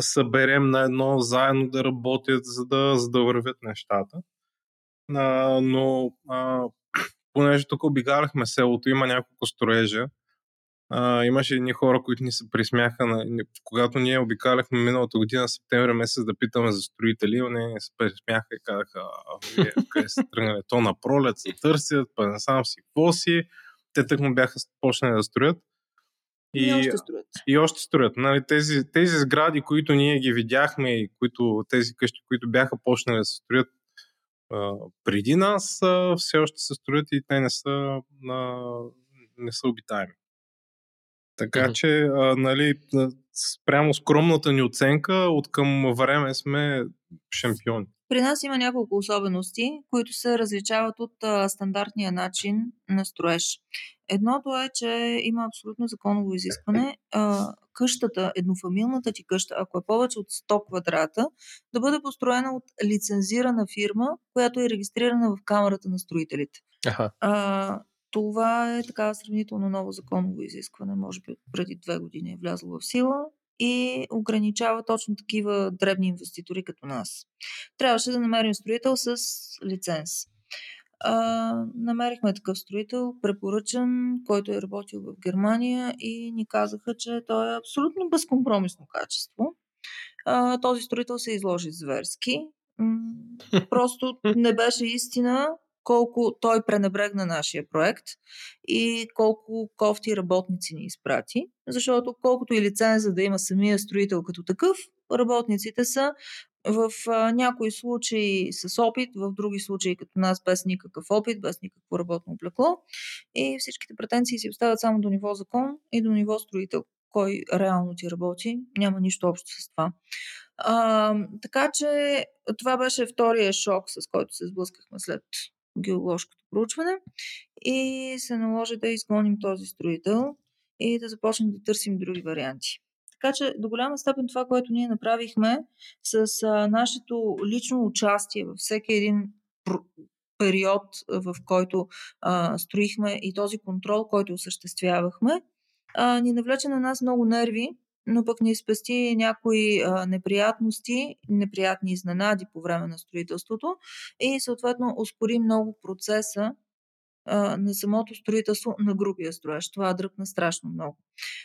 съберем на едно, заедно да работят, за да, за да вървят нещата. А, но а, [clears throat] понеже тук обигаляхме селото, има няколко строежа, а, имаше едни хора, които ни се присмяха, на, когато ние обикаляхме миналата година, септември месец, да питаме за строители, не се присмяха и казаха, вие къде се тръгнали, то на пролет се търсят, па не сам си, какво си. Те тък му бяха почнали да строят. И, и още строят. И още строят. Нали, тези, тези сгради, които ние ги видяхме и които, тези къщи, които бяха почнали да се строят а, преди нас, а, все още се строят и те не са, а, не са обитаеми. Така mm-hmm. че, а, нали, спрямо скромната ни оценка, от към време сме шампиони. При нас има няколко особености, които се различават от а, стандартния начин на строеж. Едното е, че има абсолютно законово изискване а, къщата, еднофамилната ти къща, ако е повече от 100 квадрата, да бъде построена от лицензирана фирма, която е регистрирана в Камерата на строителите. Ага. А, това е така сравнително ново законово изискване, може би преди две години е влязло в сила и ограничава точно такива дребни инвеститори като нас. Трябваше да намерим строител с лиценз. А, намерихме такъв строител, препоръчан, който е работил в Германия и ни казаха, че той е абсолютно безкомпромисно качество. А, този строител се изложи зверски. [laughs] Просто не беше истина колко той пренебрегна нашия проект и колко кофти работници ни изпрати. Защото колкото и лиценза да има самия строител като такъв, работниците са в а, някои случаи с опит, в други случаи като нас без никакъв опит, без никакво работно облекло. И всичките претенции си оставят само до ниво закон и до ниво строител. Кой реално ти работи, няма нищо общо с това. А, така че това беше втория шок, с който се сблъскахме след геоложкото проучване и се наложи да изгоним този строител и да започнем да търсим други варианти. Така че до голяма степен това, което ние направихме с а, нашето лично участие във всеки един период, в който а, строихме и този контрол, който осъществявахме, а, ни навлече на нас много нерви, но пък ни спасти някои неприятности, неприятни изненади по време на строителството и съответно успори много процеса на самото строителство на грубия строеж. Това дръпна страшно много.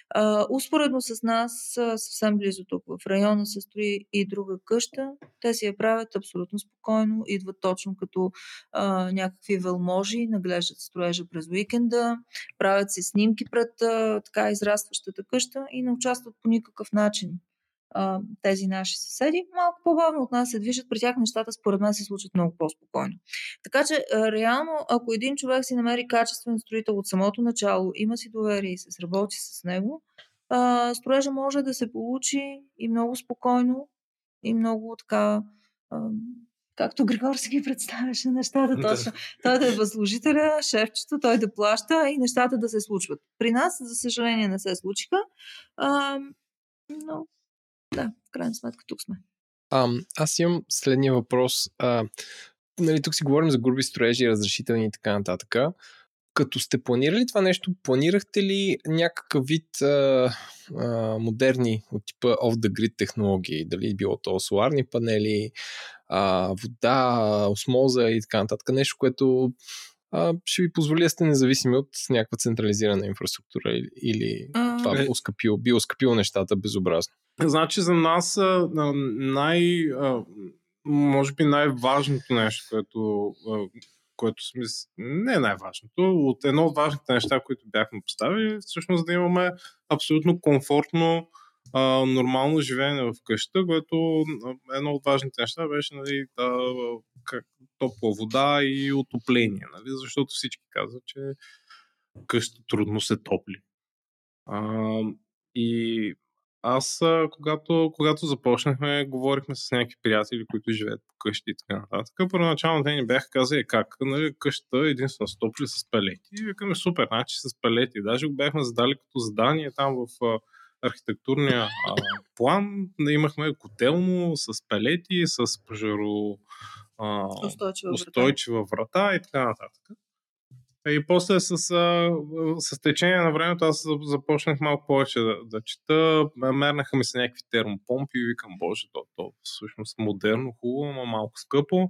А, успоредно с нас, съвсем близо тук в района, се строи и друга къща. Те си я правят абсолютно спокойно, идват точно като а, някакви вълможи, наглеждат строежа през уикенда, правят си снимки пред а, така израстващата къща и не участват по никакъв начин а, тези наши съседи, малко по-бавно от нас се движат, при тях нещата според мен се случват много по-спокойно. Така че, а, реално, ако един човек си намери качествен строител от самото начало, има си доверие и се сработи с него, а, строежа може да се получи и много спокойно, и много така както Григор си ги представяше нещата точно. той да е възложителя, шефчето, той да плаща и нещата да се случват. При нас, за съжаление, не се случиха, а, но крайна сметка тук сме. А, аз имам следния въпрос. А, нали, тук си говорим за груби строежи, разрешителни и така нататък. Като сте планирали това нещо, планирахте ли някакъв вид а, а, модерни от типа off-the-grid технологии? Дали било то соларни панели, а, вода, осмоза и така нататък. Нещо, което а, ще ви позволи да сте независими от някаква централизирана инфраструктура или, или а... това би оскъпило, би оскъпило нещата безобразно. Значи за нас най, може би най-важното нещо, което, което сме, не е най-важното, от едно от важните неща, които бяхме поставили, всъщност да имаме абсолютно комфортно а, нормално живеене в къщата, което едно от важните неща беше нали, да, как, топла вода и отопление, нали, защото всички казват, че къща трудно се топли. А, и аз, когато, когато започнахме, говорихме с някакви приятели, които живеят по къщи и така нататък. Първоначално те ни бяха казали как, нали, къщата е единствено с топли с пелети. И викаме супер, значи с пелети. Даже го бяхме задали като задание там в архитектурния а, план. Имахме котелно с пелети, с пожаро а, устойчива, устойчива врата. врата и така нататък. И после с, с течение на времето аз започнах малко повече да, да чета. Мернаха ми се някакви термопомпи и викам, боже, то, то всъщност модерно, хубаво, но малко скъпо.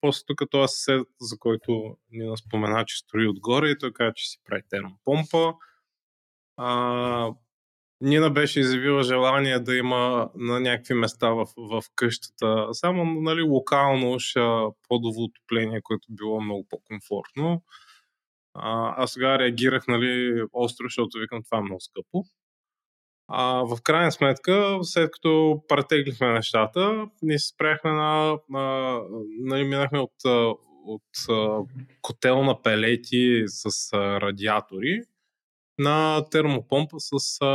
После тук този съсед, за който ни спомена, че строи отгоре и той каза, че си прави термопомпа. А, Нина беше изявила желание да има на някакви места в, в къщата само нали, локално подово отопление, което било много по-комфортно. А, аз сега реагирах нали, остро, защото викам това е много скъпо. А, в крайна сметка, след като претеглихме нещата, ние се спряхме на... на нали, минахме от, от, от котел на пелети с а, радиатори на термопомпа с а,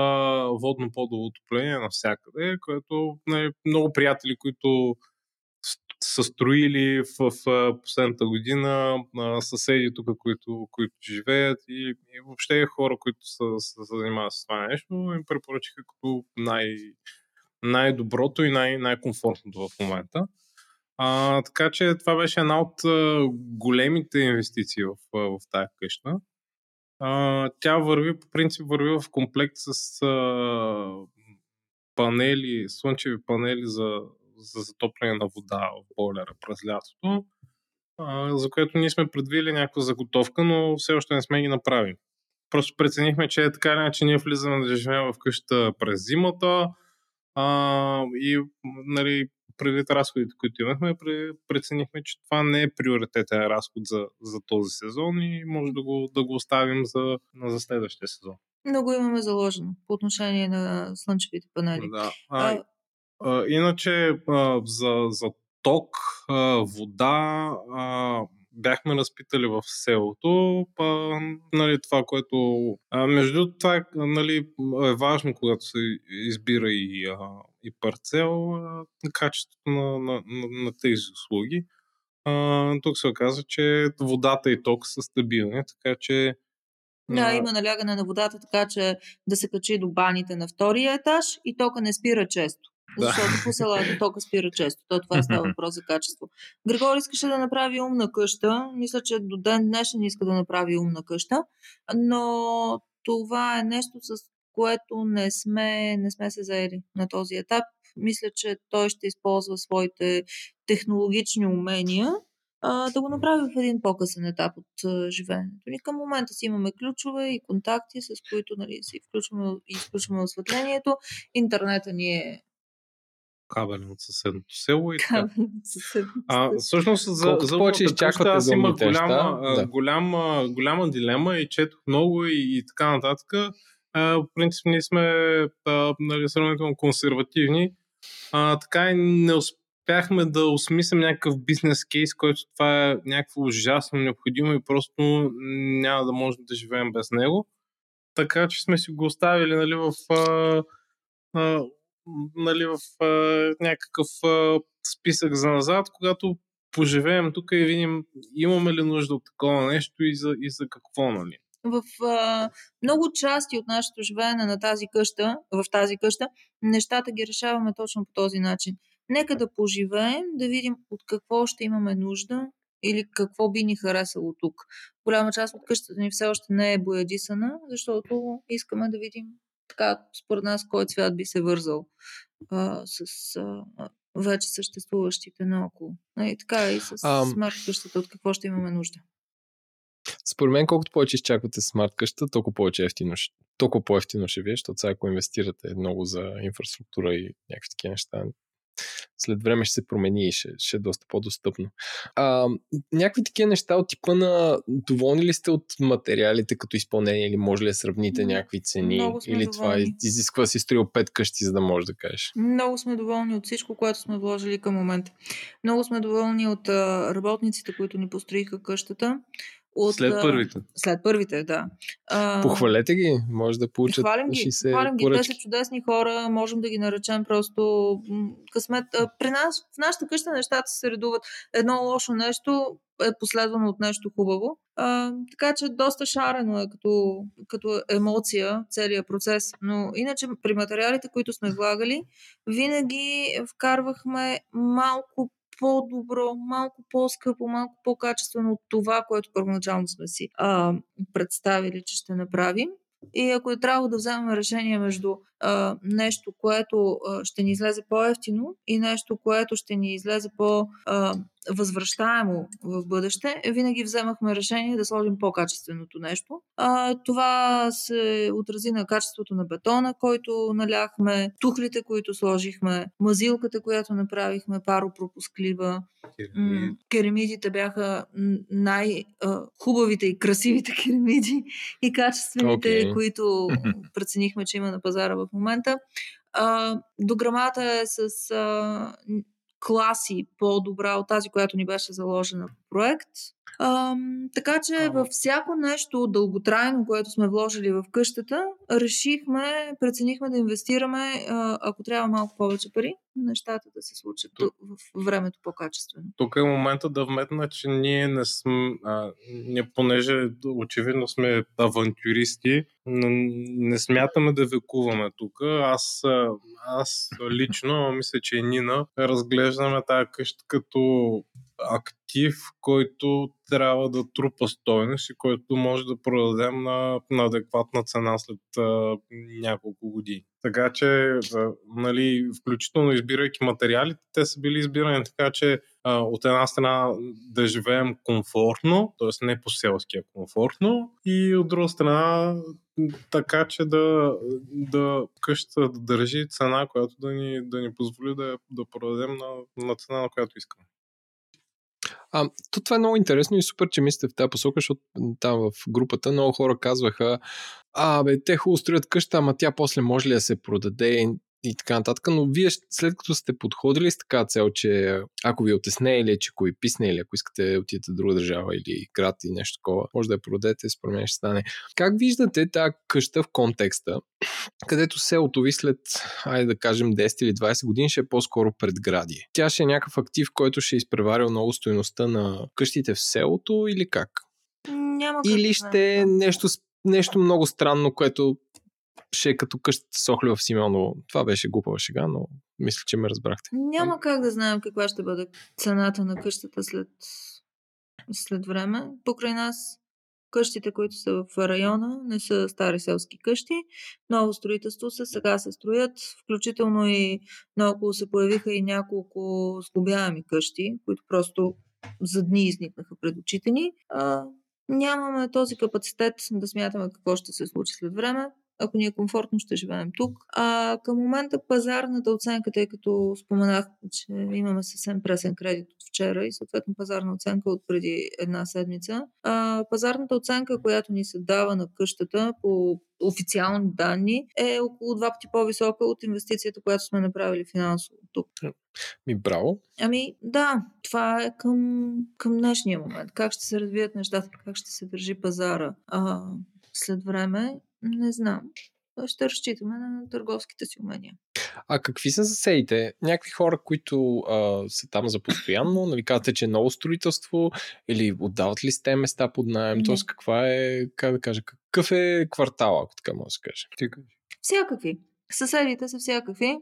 водно подово отопление навсякъде, което нали, много приятели, които са строили в, в последната година, съседи тук, които, които живеят и, и въобще хора, които са, са, се занимават с това нещо, им препоръчаха като най, най-доброто и най- най-комфортното в момента. А, така че това беше една от а, големите инвестиции в, в тази къща. Тя върви, по принцип, върви в комплект с а, панели, слънчеви панели за, за затопляне на вода в бойлера през лятото, а, за което ние сме предвидили някаква заготовка, но все още не сме ги направили. Просто преценихме, че е така иначе ние влизаме да живеем в къщата през зимата а, и нали, предвид разходите, които имахме, преценихме, че това не е приоритетен разход за, за този сезон и може да го, да го оставим за, за следващия сезон. Много имаме заложено по отношение на слънчевите панели. Да. А, а, иначе а, за, за ток, а, вода, а, бяхме разпитали в селото. Па, нали, това, което... А, между това е, нали, е важно, когато се избира и, а, и парцел, а, качеството на, на, на, на тези услуги. А, тук се оказа, че водата и ток са стабилни, така че Да, има налягане на водата, така че да се качи до баните на втория етаж и тока не спира често. Да. Защото по селата тока спира често. То това става [laughs] въпрос за качество. Григор искаше да направи умна къща. Мисля, че до ден днешен иска да направи умна къща. Но това е нещо, с което не сме, не сме се заели на този етап. Мисля, че той ще използва своите технологични умения а, да го направи в един по-късен етап от а, живеенето ни. Към момента си имаме ключове и контакти, с които нали, си включваме и изключваме осветлението. Интернета ни е кабелен от съседното село. И така. съседното а, всъщност, за, Колкото за повече изчаквате аз имах голяма, да. голяма, голяма дилема и четох много и, и така нататък. А, в принцип, ние сме а, нали, сравнително консервативни. А, така и не успяхме да осмислим някакъв бизнес кейс, който това е някакво ужасно необходимо и просто няма да можем да живеем без него. Така че сме си го оставили нали, в а, а, нали, в а, някакъв а, списък за назад, когато поживеем тук и видим имаме ли нужда от такова нещо и за, и за какво, нали? в а, много части от нашето живеене на тази къща, в тази къща, нещата ги решаваме точно по този начин. Нека да поживеем, да видим от какво ще имаме нужда или какво би ни харесало тук. Голяма част от къщата ни все още не е боядисана, защото искаме да видим така, според нас, кой цвят би се вързал а, с а, вече съществуващите наоколо. И така и с а, смарт къщата, от какво ще имаме нужда. Според мен, колкото повече изчаквате смарт къща, толкова повече ефтино, толкова по-ефтино ще ви, е, защото сега ако инвестирате много за инфраструктура и някакви такива неща, след време ще се промени и ще, ще е доста по-достъпно. А, някакви такива неща от типа на доволни ли сте от материалите като изпълнение или може ли да сравните някакви цени? Или доволни. това изисква си строил пет къщи, за да можеш да кажеш? Много сме доволни от всичко, което сме вложили към момента. Много сме доволни от а, работниците, които ни построиха къщата. От, след първите. След първите, да. Похвалете ги, може да получат хвалим ги, 60 хвалим ги. Те са чудесни хора, можем да ги наречем просто късмет. При нас, в нашата къща нещата се редуват. Едно лошо нещо е последвано от нещо хубаво. А, така че доста шарено е като, като емоция целият процес. Но иначе при материалите, които сме влагали, винаги вкарвахме малко по-добро, малко по-скъпо, малко по-качествено от това, което първоначално сме си а, представили, че ще направим. И ако е трябвало да вземем решение между а, нещо, което а, ще ни излезе по-ефтино и нещо, което ще ни излезе по- а, възвръщаемо в бъдеще, винаги вземахме решение да сложим по-качественото нещо. А, това се отрази на качеството на бетона, който наляхме, тухлите, които сложихме, мазилката, която направихме, паропропусклива. М- керамидите бяха най-хубавите и красивите [laughs] керамиди и качествените, okay. които [laughs] преценихме, че има на пазара в момента. А, дограмата е с а, класи по-добра от тази, която ни беше заложена проект. А, така че във всяко нещо дълготрайно, което сме вложили в къщата, решихме, преценихме да инвестираме, ако трябва малко повече пари, нещата да се случат Тук, в времето по-качествено. Тук е момента да вметна, че ние не сме, а, ние понеже очевидно сме авантюристи, не смятаме да векуваме тук. Аз, аз лично, мисля, че и Нина, разглеждаме тази къща като актив, който трябва да трупа стойност и който може да продадем на, на адекватна цена след а, няколко години. Така че, а, нали, включително избирайки материалите, те са били избирани така, че а, от една страна да живеем комфортно, т.е. не по-селски, а комфортно, и от друга страна така, че да, да къщата да държи цена, която да ни, да ни позволи да, да продадем на, на цена, на която искаме. А, то това е много интересно и супер, че мислите в тази посока, защото там в групата много хора казваха, а, бе, те хубаво строят къща, ама тя после може ли да се продаде и така нататък, но вие след като сте подходили с така цел, че ако ви отесне или че ако ви писне или ако искате да отидете в друга държава или град и нещо такова, може да я продадете, според мен ще стане. Как виждате тази къща в контекста, където селото ви след, айде да кажем, 10 или 20 години ще е по-скоро предградие? Тя ще е някакъв актив, който ще е изпреварил много стоеността на къщите в селото или как? Няма Или ще е нещо нещо много странно, което ще е като къщата Сохлева в Симеоново. Това беше глупава шега, но мисля, че ме разбрахте. Няма как да знаем каква ще бъде цената на къщата след, след време. Покрай нас къщите, които са в района, не са стари селски къщи. Ново строителство се сега се строят, включително и наоколо се появиха и няколко сглобяеми къщи, които просто за дни изникнаха пред очите ни. А, нямаме този капацитет да смятаме какво ще се случи след време ако ни е комфортно, ще живеем тук. А към момента пазарната оценка, тъй като споменах, че имаме съвсем пресен кредит от вчера и съответно пазарна оценка от преди една седмица, а, пазарната оценка, която ни се дава на къщата по официални данни, е около два пъти по-висока от инвестицията, която сме направили финансово тук. Ми, браво. Ами, да, това е към, към днешния момент. Как ще се развият нещата, как ще се държи пазара а, след време не знам. Ще разчитаме на търговските си умения. А какви са заседите? Някакви хора, които а, са там за постоянно, нали казвате, че е ново строителство или отдават ли сте места под найем? Тоест, каква е, как да кажа, какъв е квартал, ако така може да се каже? Всякакви. Съседите са всякакви.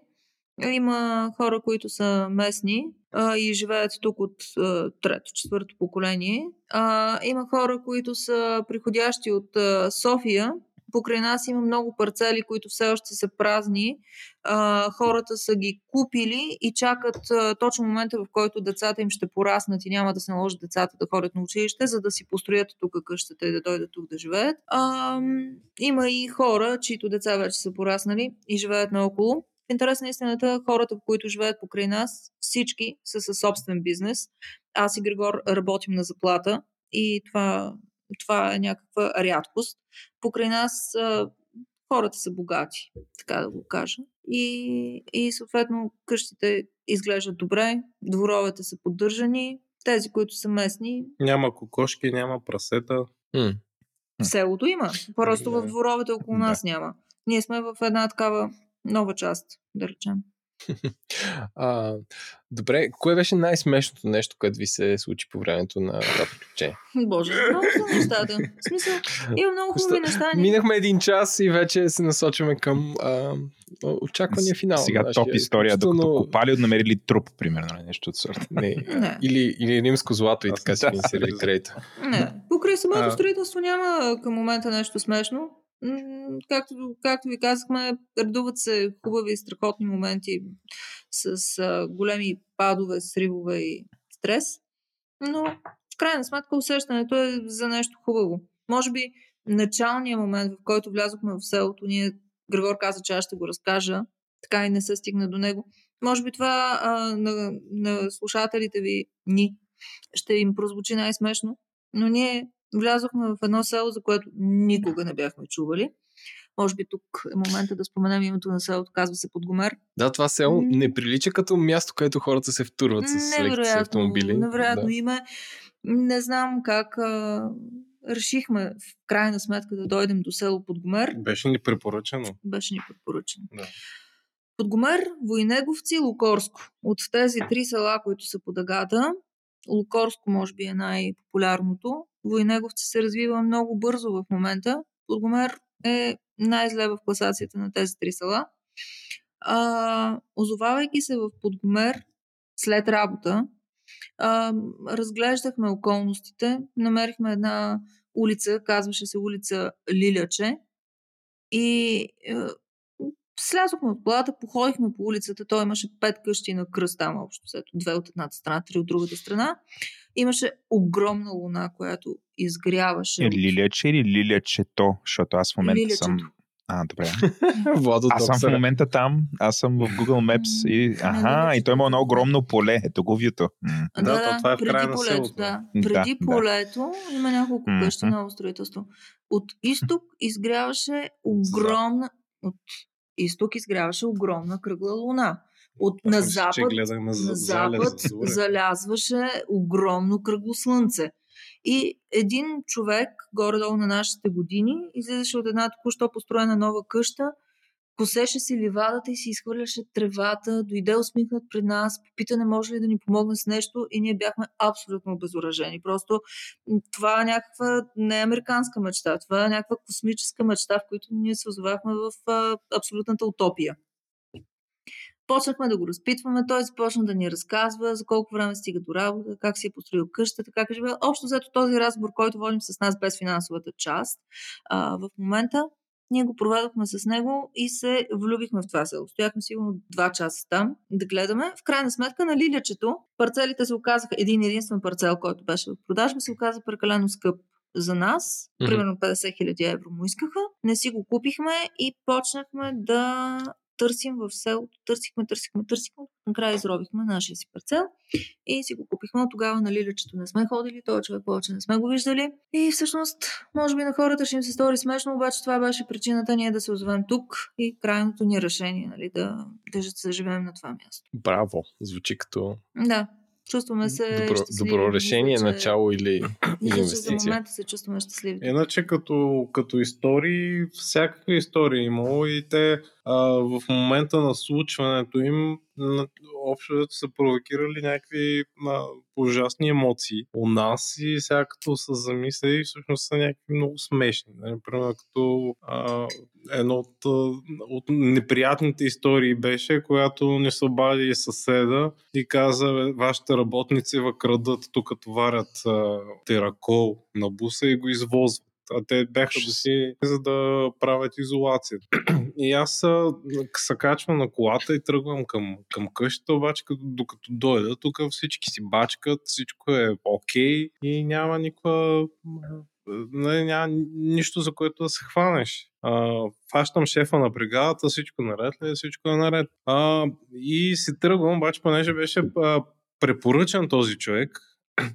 Има хора, които са местни а, и живеят тук от а, трето, четвърто поколение. А, има хора, които са приходящи от а, София Покрай нас има много парцели, които все още са празни. А, хората са ги купили и чакат а, точно момента, в който децата им ще пораснат и няма да се наложат децата да ходят на училище, за да си построят тук къщата и да дойдат тук да живеят. А, има и хора, чието деца вече са пораснали и живеят наоколо. В интерес на истината, хората, които живеят покрай нас, всички са със собствен бизнес. Аз и Григор работим на заплата и това това е някаква рядкост. Покрай нас а, хората са богати, така да го кажа. И, и съответно къщите изглеждат добре, дворовете са поддържани, тези, които са местни. Няма кокошки, няма прасета. М. В селото има, просто в дворовете около нас няма. Ние сме в една такава нова част, да речем. А, добре, кое беше най-смешното нещо, което ви се случи по времето на това приключение? Боже, много са нещата. В смисъл, има много хубави неща. Минахме един час и вече се насочваме към а, очаквания финал. Сега топ история, докато но... копали намерили труп, примерно, нещо от сорта. Не. не. Или, или римско злато и така си финансирали кредита. Не. [laughs] Покрай самото строителство няма към момента нещо смешно както, както ви казахме, редуват се хубави и страхотни моменти с а, големи падове, сривове и стрес, но в крайна сметка усещането е за нещо хубаво. Може би началният момент, в който влязохме в селото, ние, Григор каза, че аз ще го разкажа, така и не се стигна до него. Може би това а, на, на слушателите ви ни ще им прозвучи най-смешно, но ние влязохме в едно село, за което никога не бяхме чували. Може би тук е момента да споменем името на селото, казва се Подгомер. Да, това село не прилича като място, където хората се втурват с леки автомобили. Невероятно да. име. Не знам как а, решихме в крайна сметка да дойдем до село Подгомер. Беше ни препоръчено. Беше ни препоръчено. Да. Подгомер, Войнеговци, Лукорско. От тези три села, които са по дъгата, Лукорско може би е най-популярното. Войнеговци се развива много бързо в момента. Подгомер е най-зле в класацията на тези три села. А, озовавайки се в Подгомер след работа, а, разглеждахме околностите, намерихме една улица, казваше се улица Лиляче и Слязохме от колата, походихме по улицата. Той имаше пет къщи на кръст там общо. Сето, две от едната страна, три от другата страна. Имаше огромна луна, която изгряваше. Е, лиляче или лилячето? Защото аз в момента Лилячето. съм... А, добре. [laughs] Владо аз съм в момента там, аз съм в Google Maps и... Аха, и той има едно огромно поле. Ето го вието. Да, да, да, това е в преди полето, селото. да. Преди да, полето да. има няколко къщи ново строителство. От изток [laughs] изгряваше огромна... От изток изгряваше огромна кръгла луна. От, на запад, на, за, на запад залязваше огромно кръгло слънце. И един човек, горе-долу на нашите години, излизаше от една току-що построена нова къща косеше си ливадата и си изхвърляше тревата, дойде усмихнат пред нас, попита не може ли да ни помогне с нещо и ние бяхме абсолютно обезоръжени. Просто това е някаква не американска мечта, това е някаква космическа мечта, в която ние се озовахме в а, абсолютната утопия. Почнахме да го разпитваме, той започна да ни разказва за колко време стига до работа, как си е построил къщата, как е живел. Общо взето този разговор, който водим с нас без финансовата част, а, в момента ние го проведохме с него и се влюбихме в това село. Стояхме сигурно два часа там да гледаме. В крайна сметка на Лилячето парцелите се оказаха един единствен парцел, който беше в продажба, се оказа прекалено скъп за нас. Примерно 50 хиляди евро му искаха. Не си го купихме и почнахме да търсим в селото, търсихме, търсихме, търсихме, накрая изробихме нашия си парцел и си го купихме. От тогава на Лилечето не сме ходили, този човек повече не сме го виждали. И всъщност, може би на хората ще им се стори смешно, обаче това беше причината ние да се озовем тук и крайното ни решение, нали, да, да се живеем на това място. Браво! Звучи като да, Чувстваме се добро, добро решение, мисля, начало или, или инвестиция. За момента се чувстваме щастливи. Иначе като, като истории, всякакви истории имало и те а, в момента на случването им общо са провокирали някакви а, ужасни емоции у нас и сега като са замислили, всъщност са някакви много смешни. Например, нали, като а, едно от, от неприятните истории беше, когато не се обади съседа и каза, вашите работници въкрадат тук товарят а, теракол на буса и го извозват а те бяха да си, за да правят изолация. И аз се качвам на колата и тръгвам към, към къщата, обаче като, докато дойда, тук всички си бачкат, всичко е окей okay, и няма никаква не, няма нищо, за което да се хванеш. А, фащам шефа на бригадата, всичко наред ли, е? всичко е наред. А, и си тръгвам, обаче понеже беше а, препоръчан този човек,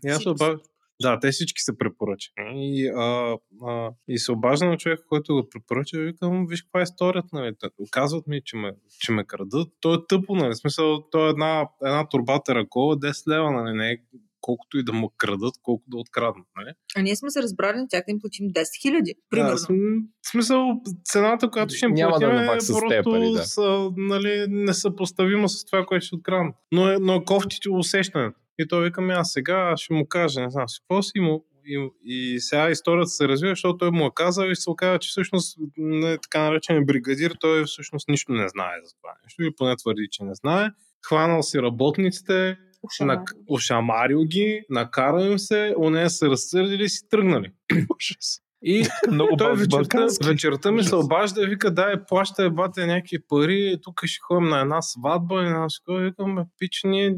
и аз обаче да, те всички са препоръчани. И, а, а, и се обажда на човека, който го препоръча, викам, виж каква е историята, нали? Казват ми, че ме, че ме крадат. То е тъпо, нали? В смисъл, то е една, една турба теракола, 10 лева, нали? Не е колкото и да му крадат, колко да откраднат. Нали? А ние сме се разбрали на тях да им платим 10 хиляди. Примерно. Да, в смисъл, цената, която ще им Няма платим, да е просто пари, да. са, нали, несъпоставима с това, което ще откраднат. Но е, но е кофтите усещането. И той вика, аз сега ще му кажа, не знам си какво си, му, и, и сега историята се развива, защото той му е казал и се оказа, че всъщност не, така наречен бригадир, той всъщност нищо не знае за това нещо, или поне твърди, че не знае. Хванал си работниците, на, ушамарил ги, накарал им се, нея се разсърдили и си тръгнали. И [laughs] много той вечерта, вечерта ми се обажда и вика, дай, плаща е бате някакви пари, тук ще ходим на една сватба и на всичко. Викам, пич, ние,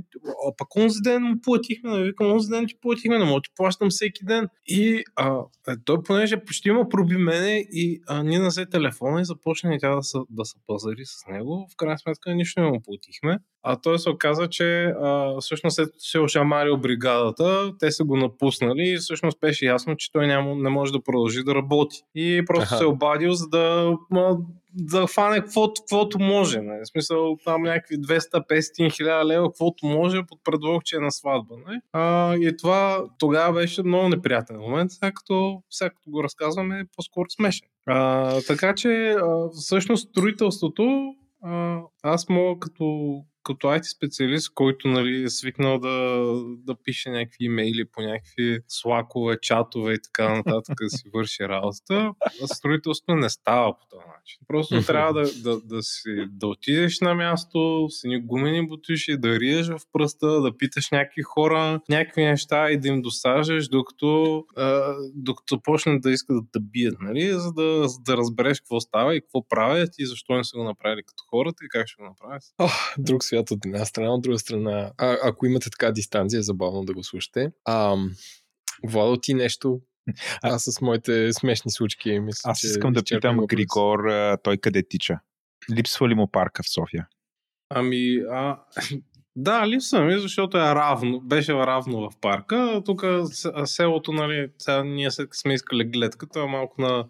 а пък онзи ден му платихме, нали? викам, онзи ден ти платихме, не мога ти плащам всеки ден. И а, е, той, понеже почти има проби мене и а, ние назе телефона и започна и тя да се, да се пазари с него. В крайна сметка нищо не му платихме. А той се оказа, че а, всъщност след се ошамарил бригадата, те са го напуснали и всъщност беше ясно, че той няма, не може да продължи да работи. И просто Аха. се обадил, за да, да фане каквото, каквото може. Не? В смисъл там някакви 200-500 хиляда лева, каквото може под предлог, че е на сватба. Не? А, и това тогава беше много неприятен момент, сега като, сега като го разказваме е по-скоро смешен. А, така че а, всъщност строителството а, аз мога като като IT специалист, който нали, е свикнал да, да пише някакви имейли по някакви слакове, чатове и така нататък да си върши работата, строителството не става по този начин. Просто трябва да, да, да, си, да отидеш на място, с едни гумени бутиши, да риеш в пръста, да питаш някакви хора, някакви неща и да им досажеш, докато, а, докато почнат да искат да те бият, нали? за, да, за да разбереш какво става и какво правят и защо не са го направили като хората и как ще го направят. О, друг свят свят от една страна, от друга страна, а, ако имате така дистанция, е забавно да го слушате. А, Владо, ти нещо аз с моите смешни случки мисля, Аз искам да питам Григор, той къде тича? Липсва ли му парка в София? Ами, а, Да, липсва ми, защото е равно, беше равно в парка. Тук селото, нали, сега ние сме искали гледката, е малко на,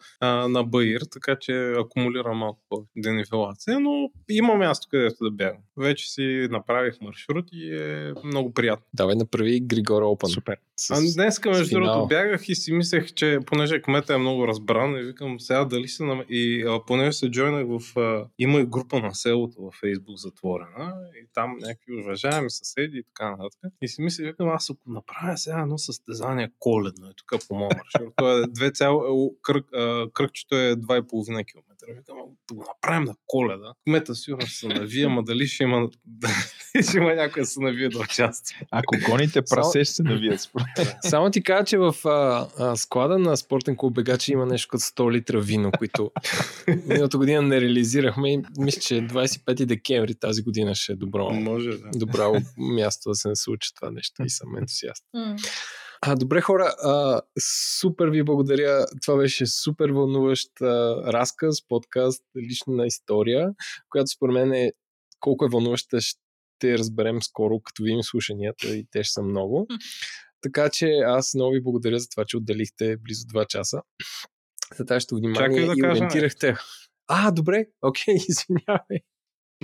на Баир, така че акумулира малко денифилация, но има място, където да бягам. Вече си направих маршрут и е много приятно. Давай направи Григора Опан. Супер. С, а днеска, между другото, бягах и си мислех, че понеже кмета е много разбран, и викам сега дали се нам... И а, понеже се джойнах в... А, има и група на селото във Фейсбук затворена и там някакви уважаеми съседи и така нататък. И си мисля, викам, аз ако направя сега едно състезание коледно, е тук по моя маршрут, то е две цяло, кръг, а, кръгчето е 2,5 км. Викам, да го направим на коледа. Кмета сигурно ще се навие, ама дали ще има, ще има някой да се навие да участва. Ако гоните прасе, ще се навие. Само ти кажа, че в а, а, склада на спортен клуб Бегачи има нещо като 100 литра вино, които миналата година не реализирахме и мисля, че 25 декември тази година ще е добро, Може, да. добро място да се случи това нещо и съм ентусиаст. А, добре хора, а, супер ви благодаря. Това беше супер вълнуващ а, разказ, подкаст, лична история, която според мен е колко е вълнуваща ще разберем скоро, като видим слушанията и те ще са много. Така че аз много ви благодаря за това, че отделихте близо 2 часа за тази внимание да и ориентирахте. А, добре, окей, [laughs] извинявай.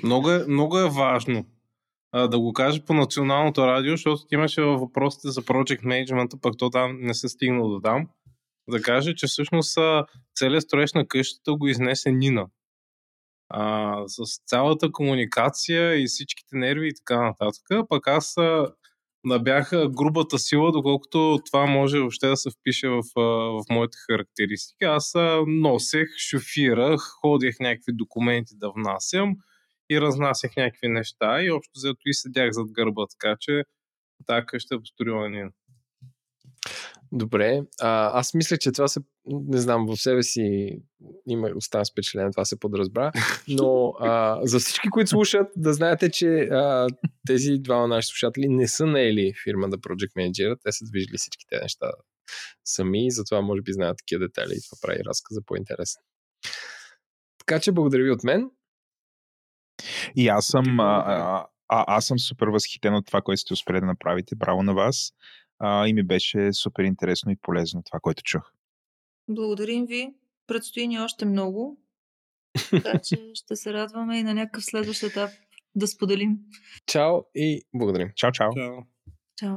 Много е, много е важно а, да го кажа по националното радио, защото имаше въпросите за Project Management, пък то там не се стигнал да дам. Да кажа, че всъщност целият строеж на къщата го изнесе Нина. А, с цялата комуникация и всичките нерви и така нататък. Пък аз набяха грубата сила, доколкото това може въобще да се впише в, в моите характеристики. Аз носех, шофирах, ходих някакви документи да внасям и разнасях някакви неща и общо взето и седях зад гърба, така че тази къща е построила Нина. Добре. А, аз мисля, че това се, не знам, в себе си има остана впечатление, това се подразбра, но а, за всички, които слушат, да знаете, че а, тези двама наши слушатели не са наели фирма да Project Manager, те са движили всички тези неща сами, затова може би знаят такива детайли и това прави разказа по-интересен. Така че благодаря ви от мен. И аз съм, а, а, а, аз съм супер възхитен от това, което сте успели да направите. Браво на вас. А, и ми беше супер интересно и полезно това, което чух. Благодарим ви. Предстои ни още много. Така [laughs] че ще се радваме и на някакъв следващ етап да споделим. Чао и благодарим. Чао, чао. Чао. Чао.